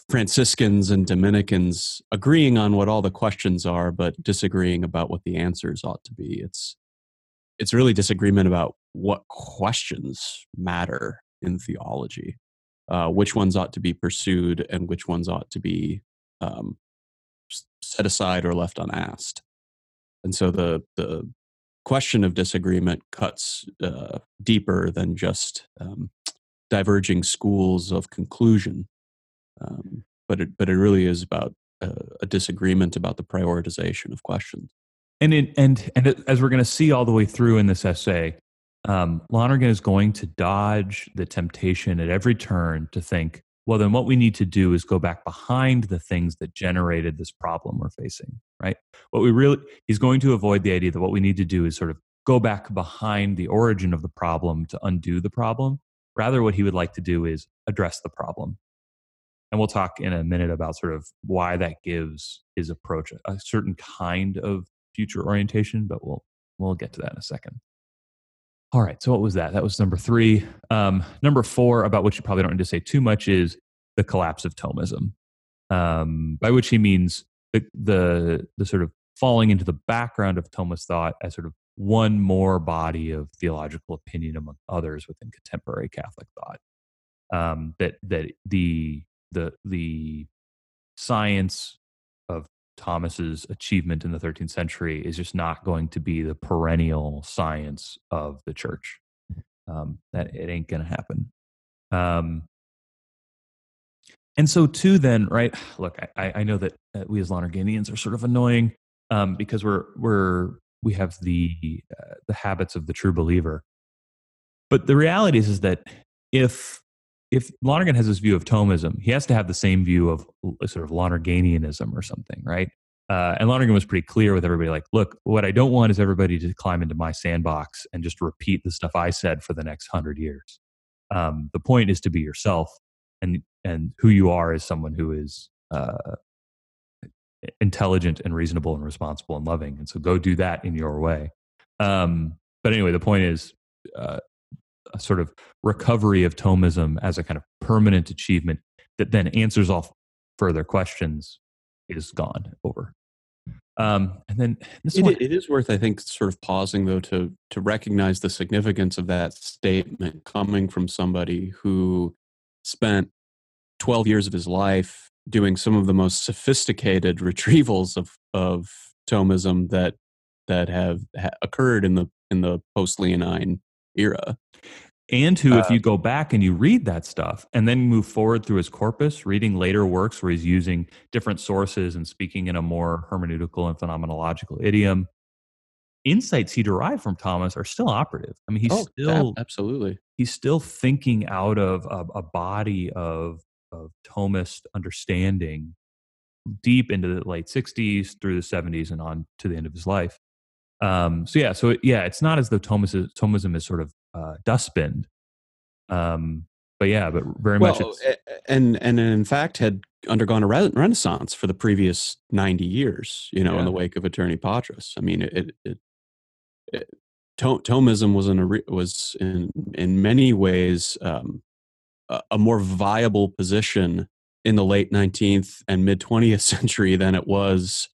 Franciscans and Dominicans agreeing on what all the questions are, but disagreeing about what the answers ought to be. It's it's really disagreement about what questions matter in theology, uh, which ones ought to be pursued and which ones ought to be um, set aside or left unasked. And so the the question of disagreement cuts uh, deeper than just um, diverging schools of conclusion. Um, but it but it really is about uh, a disagreement about the prioritization of questions. And it, and and as we're going to see all the way through in this essay, um, Lonergan is going to dodge the temptation at every turn to think, well, then what we need to do is go back behind the things that generated this problem we're facing, right? What we really, he's going to avoid the idea that what we need to do is sort of go back behind the origin of the problem to undo the problem. Rather, what he would like to do is address the problem. And we'll talk in a minute about sort of why that gives his approach a certain kind of future orientation, but we'll we'll get to that in a second. All right. So what was that? That was number three. Um, number four, about which you probably don't need to say too much, is the collapse of Thomism, um, by which he means the, the the sort of falling into the background of Thomist thought as sort of one more body of theological opinion among others within contemporary Catholic thought. Um, that that the the the science Thomas's achievement in the 13th century is just not going to be the perennial science of the church. Um, that it ain't going to happen. Um, and so, too, then, right? Look, I, I know that we as Lonerganians are sort of annoying um, because we're we're we have the uh, the habits of the true believer. But the reality is, is that if if Lonergan has this view of Thomism, he has to have the same view of sort of Lonerganianism or something, right? Uh, and Lonergan was pretty clear with everybody like, look, what I don't want is everybody to climb into my sandbox and just repeat the stuff I said for the next hundred years. Um, the point is to be yourself, and and who you are is someone who is uh, intelligent and reasonable and responsible and loving. And so go do that in your way. Um, but anyway, the point is, uh, a sort of recovery of Thomism as a kind of permanent achievement that then answers all further questions is gone over. Um, and then it, one, it is worth, I think, sort of pausing though to to recognize the significance of that statement coming from somebody who spent 12 years of his life doing some of the most sophisticated retrievals of of Thomism that that have ha- occurred in the in the post Leonine era. and who, if Uh, you go back and you read that stuff and then move forward through his corpus, reading later works where he's using different sources and speaking in a more hermeneutical and phenomenological idiom, insights he derived from Thomas are still operative. I mean, he's oh, still ab- absolutely. he's still thinking out of a, a body of of Thomist understanding deep into the late 60s through the 70s and on to the end of his life. Um, so yeah, so yeah, it's not as though Thomism, Thomism is sort of uh, dustbin. Um, but yeah, but very much Well, it's, and and in fact had undergone a re- renaissance for the previous ninety years. You know, Yeah. in the wake of Aeterni Patris. I mean, it. it, it, Thomism was in a re- was in in many ways um, a, a more viable position in the late 19th and mid 20th century than it was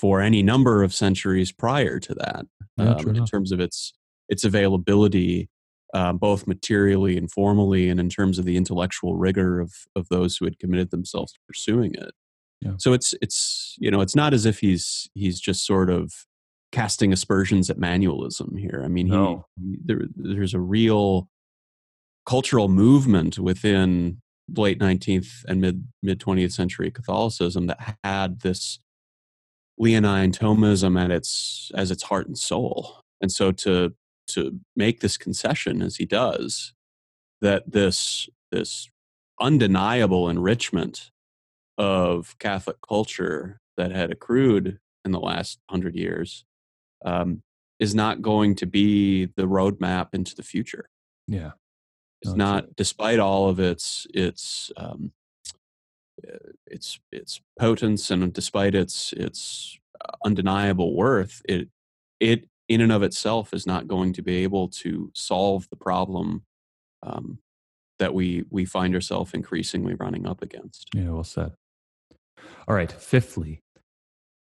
for any number of centuries prior to that Yeah, um, in terms of its its availability um, both materially and formally and in terms of the intellectual rigor of of those who had committed themselves to pursuing it Yeah. so it's it's you know it's not as if he's he's just sort of casting aspersions at manualism here i mean No. he there, there's a real cultural movement within late 19th and mid mid 20th century catholicism that had this leonine thomism at its as its heart and soul. And so to to make this concession as he does that this this undeniable enrichment of catholic culture that had accrued in the last hundred years um, is not going to be the roadmap into the future. Yeah, it's No, not despite all of its its um, its its potence and despite its its uh, undeniable worth it it in and of itself is not going to be able to solve the problem um, that we we find ourselves increasingly running up against yeah, well said. All right, fifthly,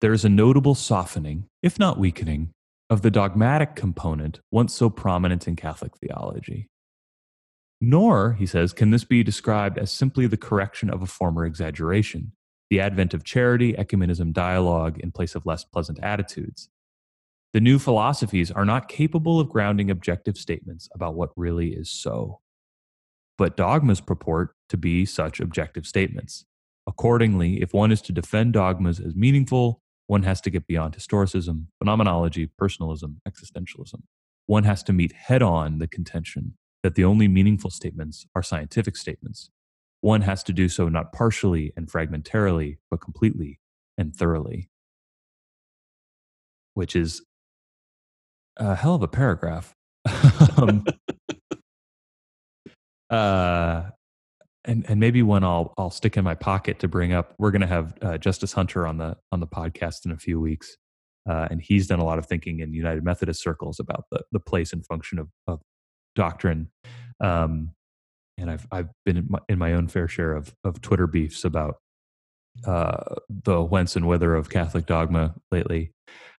there is a notable softening, if not weakening, of the dogmatic component once so prominent in Catholic theology. Nor, he says, can this be described as simply the correction of a former exaggeration, the advent of charity, ecumenism, dialogue in place of less pleasant attitudes. The new philosophies are not capable of grounding objective statements about what really is so. But dogmas purport to be such objective statements. Accordingly, if one is to defend dogmas as meaningful, one has to get beyond historicism, phenomenology, personalism, existentialism. One has to meet head on the contention that the only meaningful statements are scientific statements. One has to do so not partially and fragmentarily, but completely and thoroughly. Which is a hell of a paragraph. um, uh, and and maybe one I'll I'll stick in my pocket to bring up. We're going to have uh, Justus Hunter on the on the podcast in a few weeks, uh, and he's done a lot of thinking in United Methodist circles about the the place and function of, of doctrine. Um, and I've I've been in my, in my own fair share of of Twitter beefs about uh, the whence and whither of Catholic dogma lately.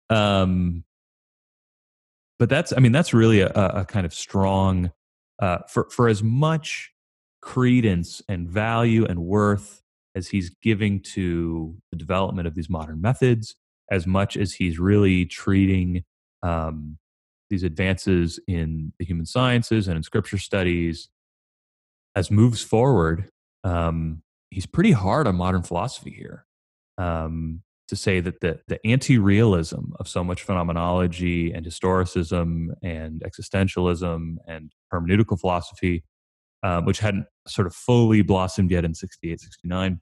Um, but that's I mean that's really a, a kind of strong uh, for for as much credence and value and worth as he's giving to the development of these modern methods, as much as he's really treating um, these advances in the human sciences and in scripture studies as moves forward. Um, he's pretty hard on modern philosophy here um, to say that the, the anti-realism of so much phenomenology and historicism and existentialism and hermeneutical philosophy um, which hadn't sort of fully blossomed yet in 68 69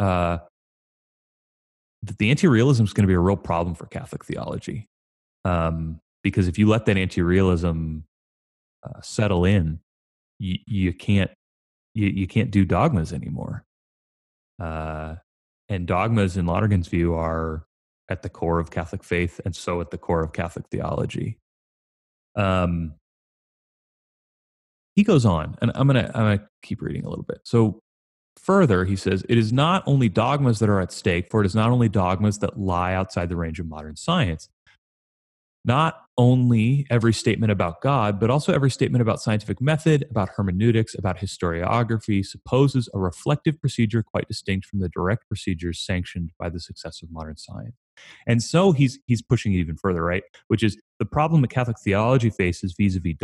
uh, that the anti-realism is going to be a real problem for catholic theology um, because if you let that anti-realism uh, settle in you, you can't you, you can't do dogmas anymore uh, and dogmas in Lonergan's view are at the core of Catholic faith and so at the core of Catholic theology. Um, he goes on, and I'm gonna I'm gonna keep reading a little bit. So further, he says, it is not only dogmas that are at stake, for it is not only dogmas that lie outside the range of modern science. Not only every statement about God, but also every statement about scientific method, about hermeneutics, about historiography supposes a reflective procedure quite distinct from the direct procedures sanctioned by the success of modern science. And so he's he's pushing it even further, right? Which is the problem that Catholic theology faces vis-a-vis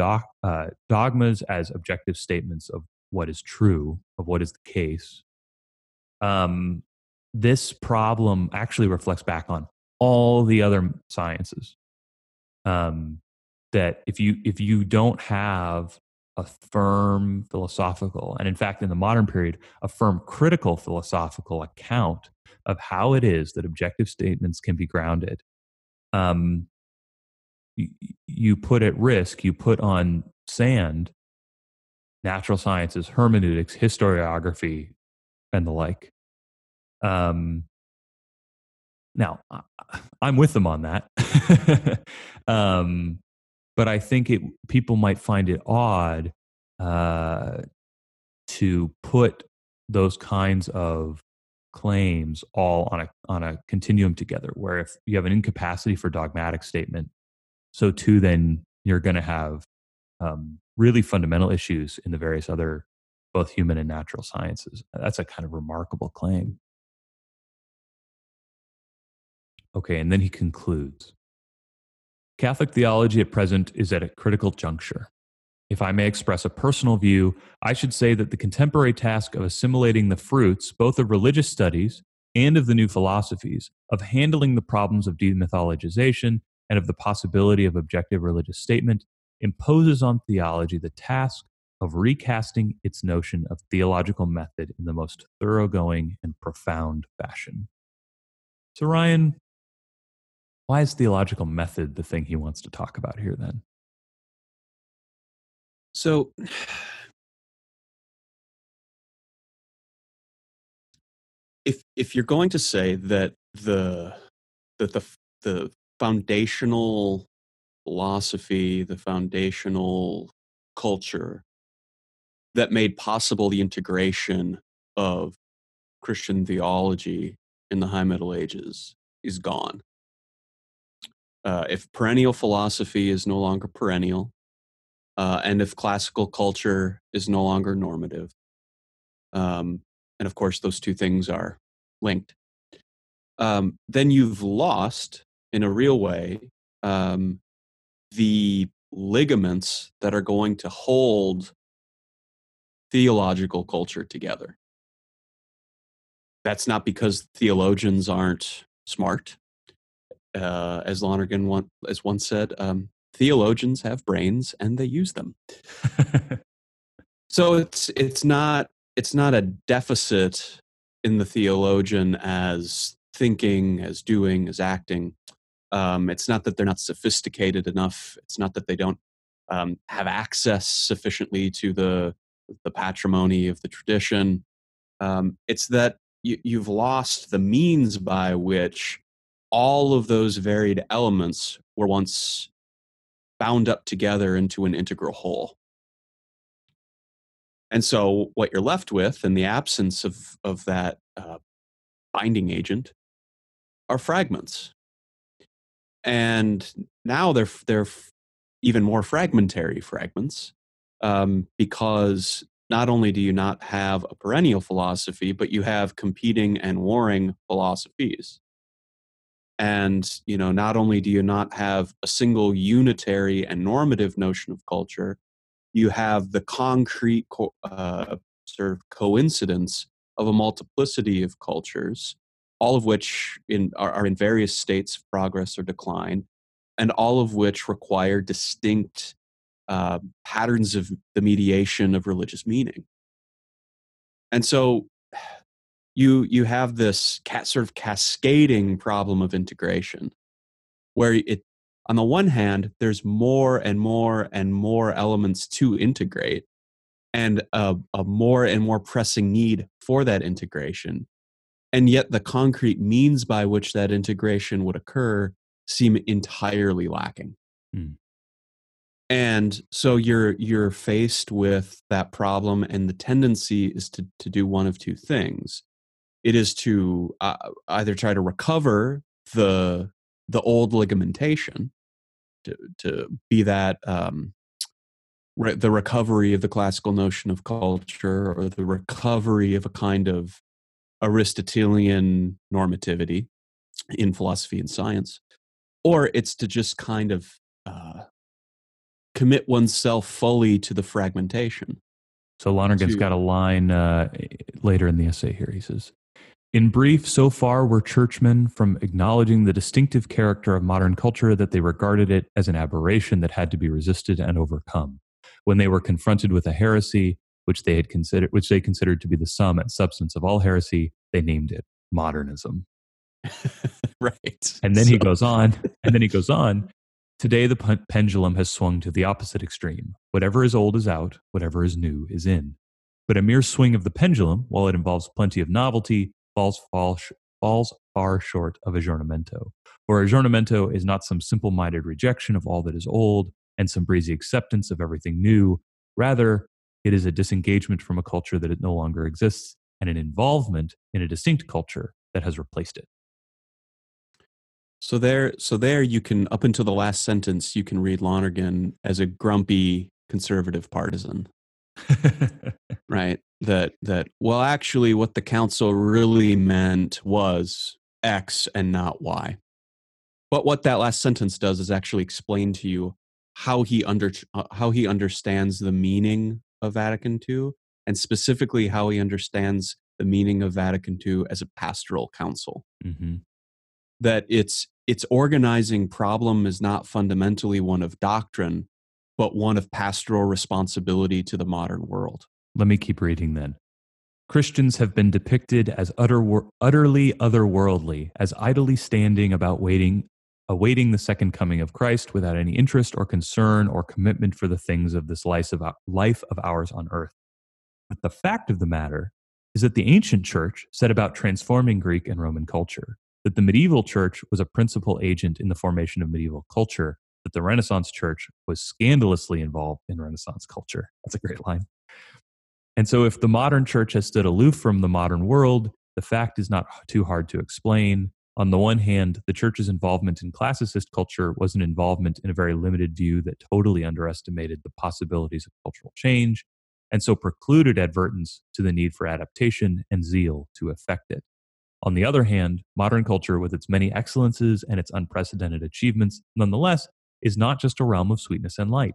uh, dogmas as objective statements of what is true, of what is the case. Um, this problem actually reflects back on all the other sciences. Um, that if you if you don't have a firm philosophical, and in fact, in the modern period, a firm critical philosophical account of how it is that objective statements can be grounded, um, you, you put at risk, you put on sand natural sciences, hermeneutics, historiography, and the like. Um, now, I'm with them on that. um, but I think it people might find it odd uh, to put those kinds of claims all on a on a continuum together. Where if you have an incapacity for dogmatic statement, so too then you're going to have um, really fundamental issues in the various other both human and natural sciences. That's a kind of remarkable claim. Okay, and then he concludes Catholic theology at present is at a critical juncture. If I may express a personal view, I should say that the contemporary task of assimilating the fruits, both of religious studies and of the new philosophies, of handling the problems of demythologization and of the possibility of objective religious statement, imposes on theology the task of recasting its notion of theological method in the most thoroughgoing and profound fashion. So, Ryan, why is theological method the thing he wants to talk about here then? So, if if you're going to say that the that the the foundational philosophy, the foundational culture that made possible the integration of Christian theology in the High Middle Ages is gone uh, if perennial philosophy is no longer perennial, uh, and if classical culture is no longer normative, um, and of course those two things are linked, um, then you've lost, in a real way, um, the ligaments that are going to hold theological culture together. That's not because theologians aren't smart uh, as Lonergan one, as once said, um, theologians have brains and they use them. so it's it's not it's not a deficit in the theologian as thinking, as doing, as acting. Um, it's not that they're not sophisticated enough. It's not that they don't um, have access sufficiently to the the patrimony of the tradition. Um, it's that you, you've lost the means by which all of those varied elements were once bound up together into an integral whole. And so, what you're left with in the absence of, of that uh, binding agent are fragments. And now they're, they're even more fragmentary fragments um, because not only do you not have a perennial philosophy, but you have competing and warring philosophies and you know not only do you not have a single unitary and normative notion of culture you have the concrete co- uh, sort of coincidence of a multiplicity of cultures all of which in, are, are in various states of progress or decline and all of which require distinct uh, patterns of the mediation of religious meaning. And so you you have this sort of cascading problem of integration where it on the one hand there's more and more and more elements to integrate and a, a more and more pressing need for that integration. And yet the concrete means by which that integration would occur seem entirely lacking. Mm. and so you're you're faced with that problem and the tendency is to to do one of two things it is to uh, either try to recover the the old ligamentation to to be that um, re- the recovery of the classical notion of culture or the recovery of a kind of Aristotelian normativity, in philosophy and science, or it's to just kind of uh, commit oneself fully to the fragmentation. So Lonergan's to, got a line uh, later in the essay here. He says, in brief, so far were churchmen from acknowledging the distinctive character of modern culture that they regarded it as an aberration that had to be resisted and overcome. When they were confronted with a heresy, which they had considered, which they considered to be the sum and substance of all heresy, they named it modernism. right. And then so. he goes on, and then he goes on. Today, the pendulum has swung to the opposite extreme. Whatever is old is out, whatever is new is in. But a mere swing of the pendulum, while it involves plenty of novelty, falls, fall, falls far short of aggiornamento. For aggiornamento is not some simple minded rejection of all that is old and some breezy acceptance of everything new. Rather, it is a disengagement from a culture that it no longer exists and an involvement in a distinct culture that has replaced it. So there, so there, you can up until the last sentence, you can read Lonergan as a grumpy conservative partisan, right? That that well, actually, what the council really meant was X and not Y. But what that last sentence does is actually explain to you how he under uh, how he understands the meaning of Vatican II, and specifically how he understands the meaning of Vatican II as a pastoral council. Mm-hmm. That its its organizing problem is not fundamentally one of doctrine, but one of pastoral responsibility to the modern world. Let me keep reading then. Christians have been depicted as utter, utterly otherworldly, as idly standing about waiting, awaiting the second coming of Christ without any interest or concern or commitment for the things of this life of, life of ours on earth. But the fact of the matter is that the ancient church set about transforming Greek and Roman culture, that the medieval church was a principal agent in the formation of medieval culture, that the Renaissance church was scandalously involved in Renaissance culture. That's a great line. And so, if the modern church has stood aloof from the modern world, the fact is not too hard to explain. On the one hand, the church's involvement in classicist culture was an involvement in a very limited view that totally underestimated the possibilities of cultural change and so precluded advertence to the need for adaptation and zeal to effect it. On the other hand, modern culture, with its many excellences and its unprecedented achievements, nonetheless, is not just a realm of sweetness and light.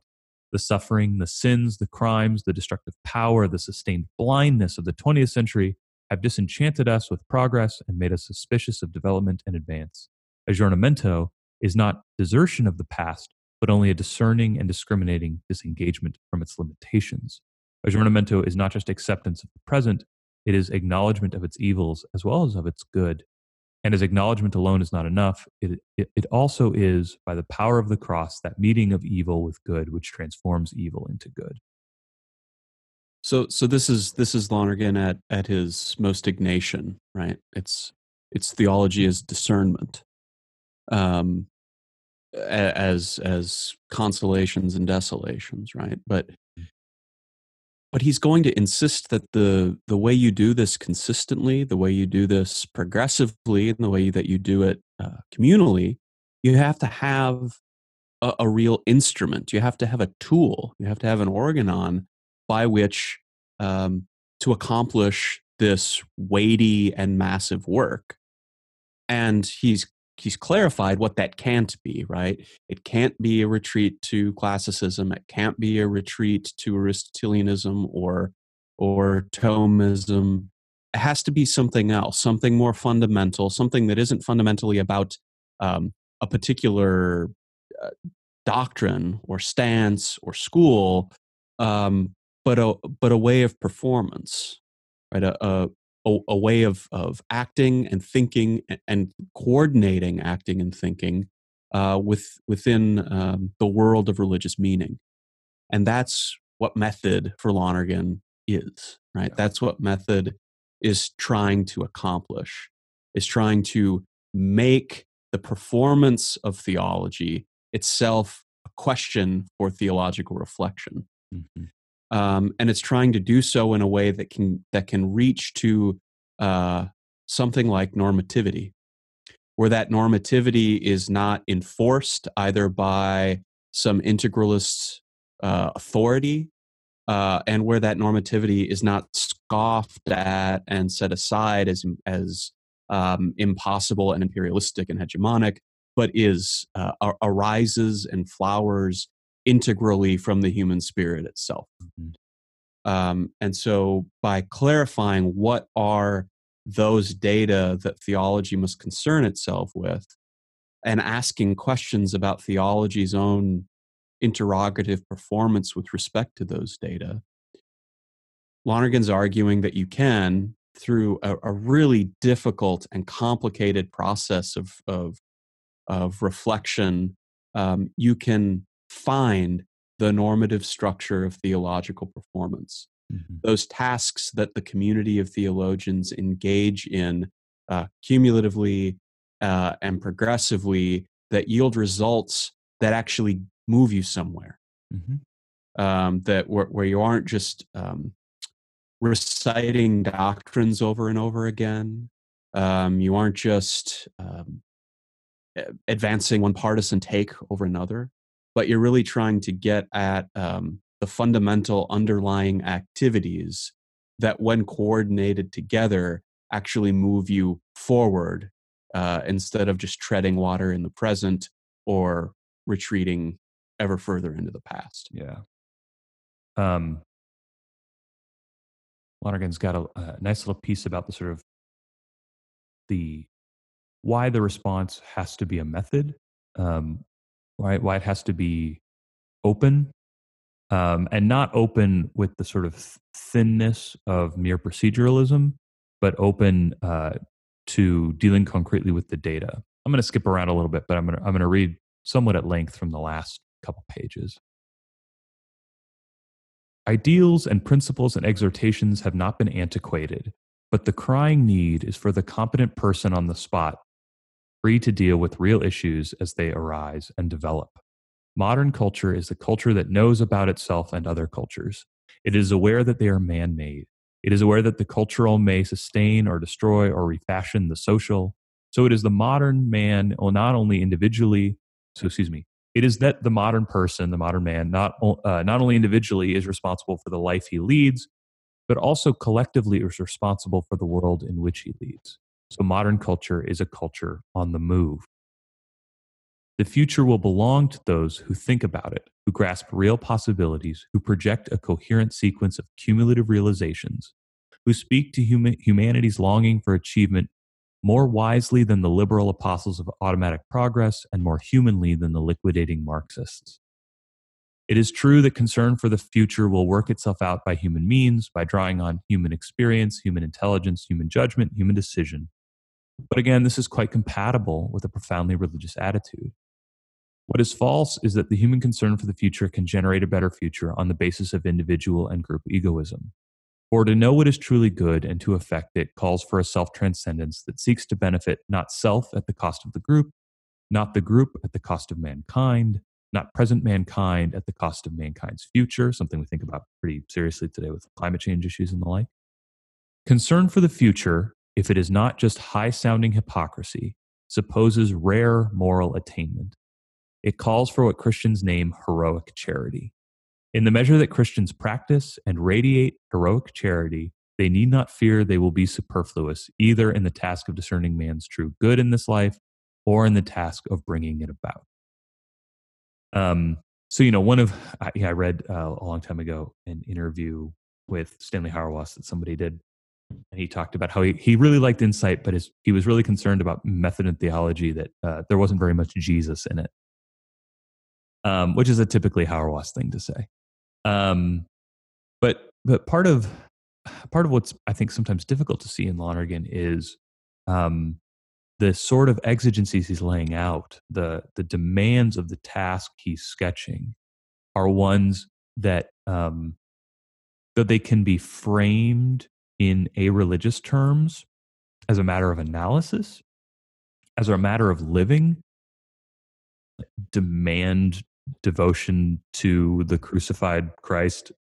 The suffering, the sins, the crimes, the destructive power, the sustained blindness of the 20th century have disenchanted us with progress and made us suspicious of development and advance. Aggiornamento is not desertion of the past, but only a discerning and discriminating disengagement from its limitations. Aggiornamento is not just acceptance of the present, it is acknowledgement of its evils as well as of its good. And as acknowledgement alone is not enough, it, it, it, also is, by the power of the cross, that meeting of evil with good, which transforms evil into good. So, so this is this is Lonergan at at his most Ignatian, right? It's it's theology as discernment, um, as as consolations and desolations, right? But but he's going to insist that the the way you do this consistently the way you do this progressively and the way that you do it uh, communally you have to have a, a, real instrument. You have to have a tool. You have to have an organon by which um, to accomplish this weighty and massive work. And he's he's clarified what that can't be right? It can't be a retreat to classicism. It can't be a retreat to aristotelianism or or thomism. It has to be something else something more fundamental something that isn't fundamentally about um, a particular uh, doctrine or stance or school um, but a but a way of performance right? A, a, a, a way of, of acting and thinking and coordinating acting and thinking uh, with, within um, the world of religious meaning. And that's what method for Lonergan is, right? Yeah. That's what method is trying to accomplish, is trying to make the performance of theology itself a question for theological reflection. Mm-hmm um, and it's trying to do so in a way that can that can reach to uh, something like normativity, where that normativity is not enforced either by some integralist uh, authority, uh, and where that normativity is not scoffed at and set aside as as um, impossible and imperialistic and hegemonic, but is uh, arises and flowers integrally from the human spirit itself. Mm-hmm. Um, and so, by clarifying what are those data that theology must concern itself with, and asking questions about theology's own interrogative performance with respect to those data, Lonergan's arguing that you can, through a, a really difficult and complicated process of, of, of reflection, um, you can find the normative structure of theological performance. Mm-hmm. Those tasks that the community of theologians engage in uh, cumulatively uh, and progressively that yield results that actually move you somewhere. Mm-hmm. Um, that where, where, you aren't just um, reciting doctrines over and over again. Um, you aren't just um, advancing one partisan take over another, but you're really trying to get at um, the fundamental underlying activities that, when coordinated together, actually move you forward uh, instead of just treading water in the present or retreating ever further into the past. Yeah. Um, Lonergan's got a, a nice little piece about the sort of the why the response has to be a method, um, why why it has to be open, um, and not open with the sort of thinness of mere proceduralism, but open uh, to dealing concretely with the data. I'm going to skip around a little bit, but I'm going to I'm going to read somewhat at length from the last couple pages. Ideals and principles and exhortations have not been antiquated, but the crying need is for the competent person on the spot, free to deal with real issues as they arise and develop. Modern culture is a culture that knows about itself and other cultures. It is aware that they are man made. It is aware that the cultural may sustain or destroy or refashion the social. So it is the modern man, well, not only individually, so excuse me, it is that the modern person, the modern man, not, uh, not only individually is responsible for the life he leads, but also collectively is responsible for the world in which he leads. So modern culture is a culture on the move. The future will belong to those who think about it, who grasp real possibilities, who project a coherent sequence of cumulative realizations, who speak to hum- humanity's longing for achievement more wisely than the liberal apostles of automatic progress, and more humanly than the liquidating Marxists. It is true that concern for the future will work itself out by human means, by drawing on human experience, human intelligence, human judgment, human decision. But again, this is quite compatible with a profoundly religious attitude. What is false is that the human concern for the future can generate a better future on the basis of individual and group egoism. For to know what is truly good and to effect it calls for a self transcendence that seeks to benefit not self at the cost of the group, not the group at the cost of mankind, not present mankind at the cost of mankind's future, something we think about pretty seriously today with climate change issues and the like. Concern for the future, if it is not just high sounding hypocrisy, supposes rare moral attainment. It calls for what Christians name heroic charity. In the measure that Christians practice and radiate heroic charity, they need not fear they will be superfluous, either in the task of discerning man's true good in this life or in the task of bringing it about. Um, so, you know, one of, I, yeah, I read uh, a long time ago an interview with Stanley Hauerwas that somebody did. And he talked about how he, he really liked insight, but his, he was really concerned about Method in Theology, that uh, there wasn't very much Jesus in it, um, which is a typically Hauerwas thing to say. Um, but but part of part of what's I think sometimes difficult to see in Lonergan is um, the sort of exigencies he's laying out, the the demands of the task he's sketching, are ones that um, that they can be framed in a religious terms as a matter of analysis, as a matter of living, demand devotion to the crucified Christ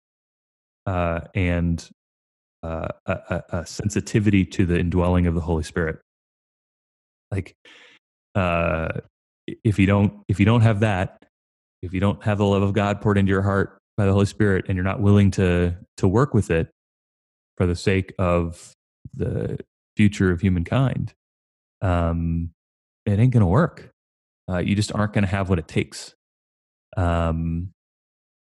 uh, and uh, a, a, sensitivity to the indwelling of the Holy Spirit. Like, uh, if you don't, if you don't have that, if you don't have the love of God poured into your heart by the Holy Spirit, and you're not willing to to work with it for the sake of the future of humankind, um, it ain't going to work. Uh, you just aren't going to have what it takes. Um,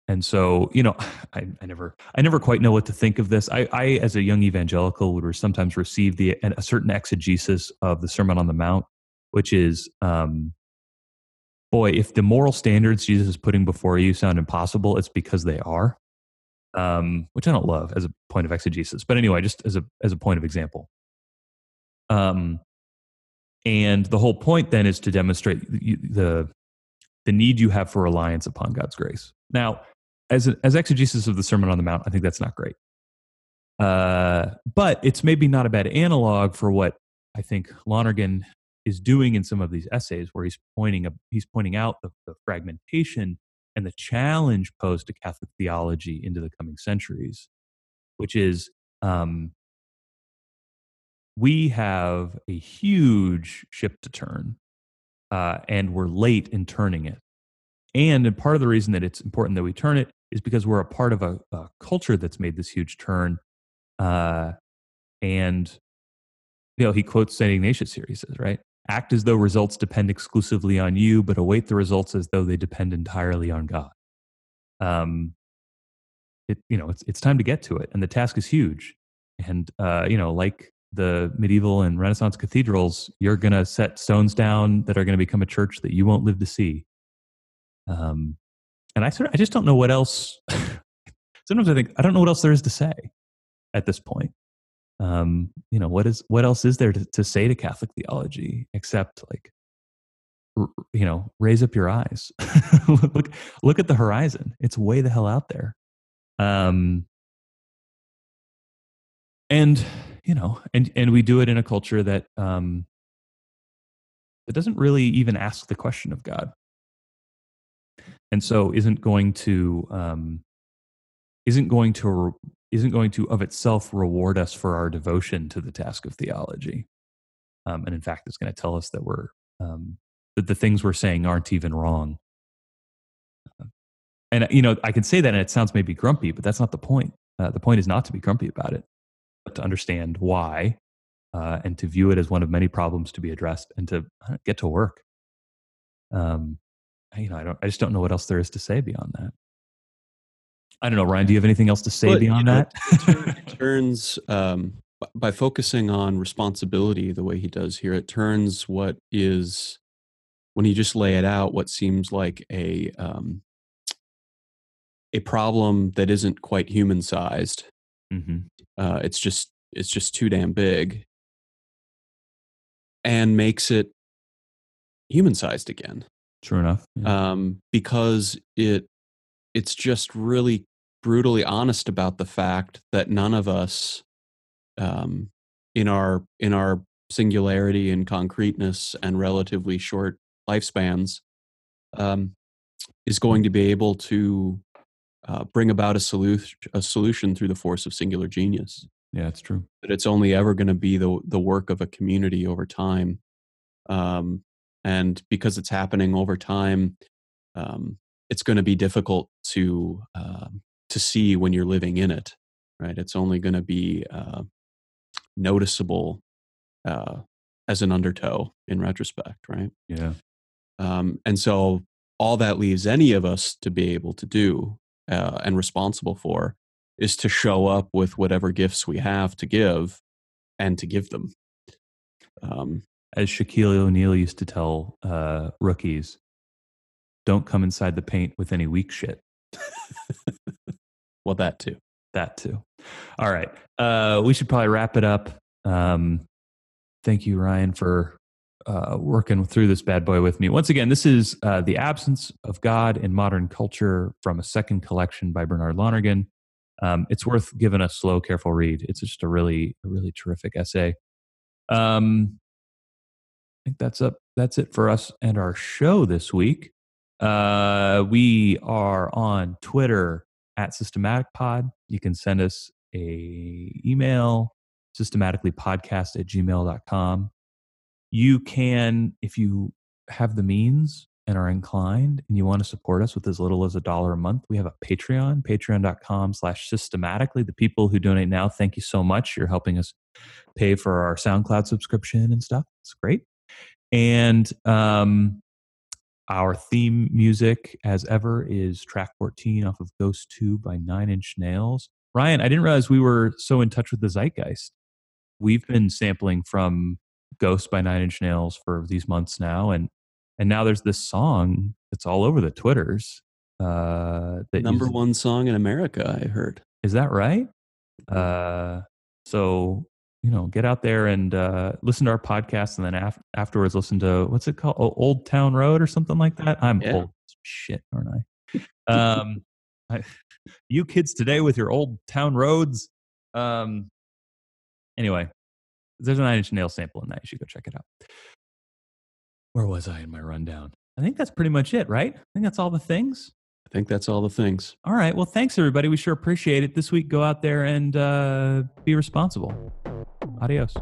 and so, you know, I, I, never, I never quite know what to think of this. I, I, as a young evangelical, would sometimes receive the a certain exegesis of the Sermon on the Mount, which is, um, boy, if the moral standards Jesus is putting before you sound impossible, it's because they are. Um, which I don't love as a point of exegesis, but anyway, just as a as a point of example. Um, and the whole point then is to demonstrate the the need you have for reliance upon God's grace. Now, as, a, as exegesis of the Sermon on the Mount, I think that's not great. Uh, but it's maybe not a bad analog for what I think Lonergan is doing in some of these essays, where he's pointing a, he's pointing out the, the fragmentation and the challenge posed to Catholic theology into the coming centuries, which is um, we have a huge ship to turn, uh, and we're late in turning it. And part of the reason that it's important that we turn it is because we're a part of a, a culture that's made this huge turn. Uh, and you know, he quotes St. Ignatius here. He says, right, act as though results depend exclusively on you, but await the results as though they depend entirely on God. Um, it, you know, it's it's time to get to it, and the task is huge. And uh, you know, like the medieval and Renaissance cathedrals, you're going to set stones down that are going to become a church that you won't live to see. Um, and I sort of, I just don't know what else. sometimes I think I don't know what else there is to say at this point. Um, you know, what is what else is there to, to say to Catholic theology except like, r- you know, raise up your eyes, look look at the horizon. It's way the hell out there. Um, and you know, and and we do it in a culture that um, that doesn't really even ask the question of God and so isn't going to um, isn't going to isn't going to of itself reward us for our devotion to the task of theology. Um, and in fact it's going to tell us that we're um, that the things we're saying aren't even wrong. Uh, and you know i can say that and it sounds maybe grumpy but that's not the point. Uh, the point is not to be grumpy about it but to understand why uh, and to view it as one of many problems to be addressed and to uh, get to work. Um, you know, I don't, I just don't know what else there is to say beyond that. I don't know, Ryan. Do you have anything else to say but, beyond you know, that? it turns um, by focusing on responsibility the way he does here. It turns what is when you just lay it out, what seems like a um, a problem that isn't quite human sized. Mm-hmm. Uh, it's just it's just too damn big, and makes it human sized again. True enough. Yeah. Um, because it it's just really brutally honest about the fact that none of us um, in our in our singularity and concreteness and relatively short lifespans um, is going to be able to uh, bring about a solution a solution through the force of singular genius. Yeah, it's true. That it's only ever going to be the the work of a community over time. Um, and because it's happening over time um, it's going to be difficult to uh, to see when you're living in it right? It's only going to be uh, noticeable uh, as an undertow in retrospect right? Yeah. Um, and so all that leaves any of us to be able to do uh, and responsible for is to show up with whatever gifts we have to give and to give them. Um, as Shaquille O'Neal used to tell uh, rookies, don't come inside the paint with any weak shit. well, that too. That too. All right. Uh, we should probably wrap it up. Um, thank you, Ryan, for uh, working through this bad boy with me. Once again, this is uh, The Absence of God in Modern Culture from a second collection by Bernard Lonergan. Um, it's worth giving a slow, careful read. It's just a really, a really terrific essay. Um, I think that's up. That's it for us and our show this week. Uh, we are on Twitter at Systematic Pod. You can send us a email systematicallypodcast at gmail.com. You can, if you have the means and are inclined and you want to support us with as little as a dollar a month, we have a Patreon, patreon.com slash systematically. The people who donate now, thank you so much. You're helping us pay for our SoundCloud subscription and stuff. It's great. And um, our theme music, as ever, is track 14 off of Ghost 2 by Nine Inch Nails. Ryan, I didn't realize we were so in touch with the zeitgeist. We've been sampling from Ghost by Nine Inch Nails for these months now, and and now there's this song that's all over the twitters. Uh, that Number uses- one song in America, I heard. is that right? Uh, so you know, get out there and uh, listen to our podcast, and then af- afterwards listen to what's it called, O- Old Town Road or something like that. I'm Yeah. old shit, aren't I? Um, I, you kids today with your old town roads. Um, anyway, there's a Nine Inch Nail sample in that. You should go check it out. Where was I in my rundown? I think that's pretty much it, right? I think that's all the things. I think that's all the things. All right. Well, thanks everybody. We sure appreciate it. This week, go out there and uh, be responsible. Adios.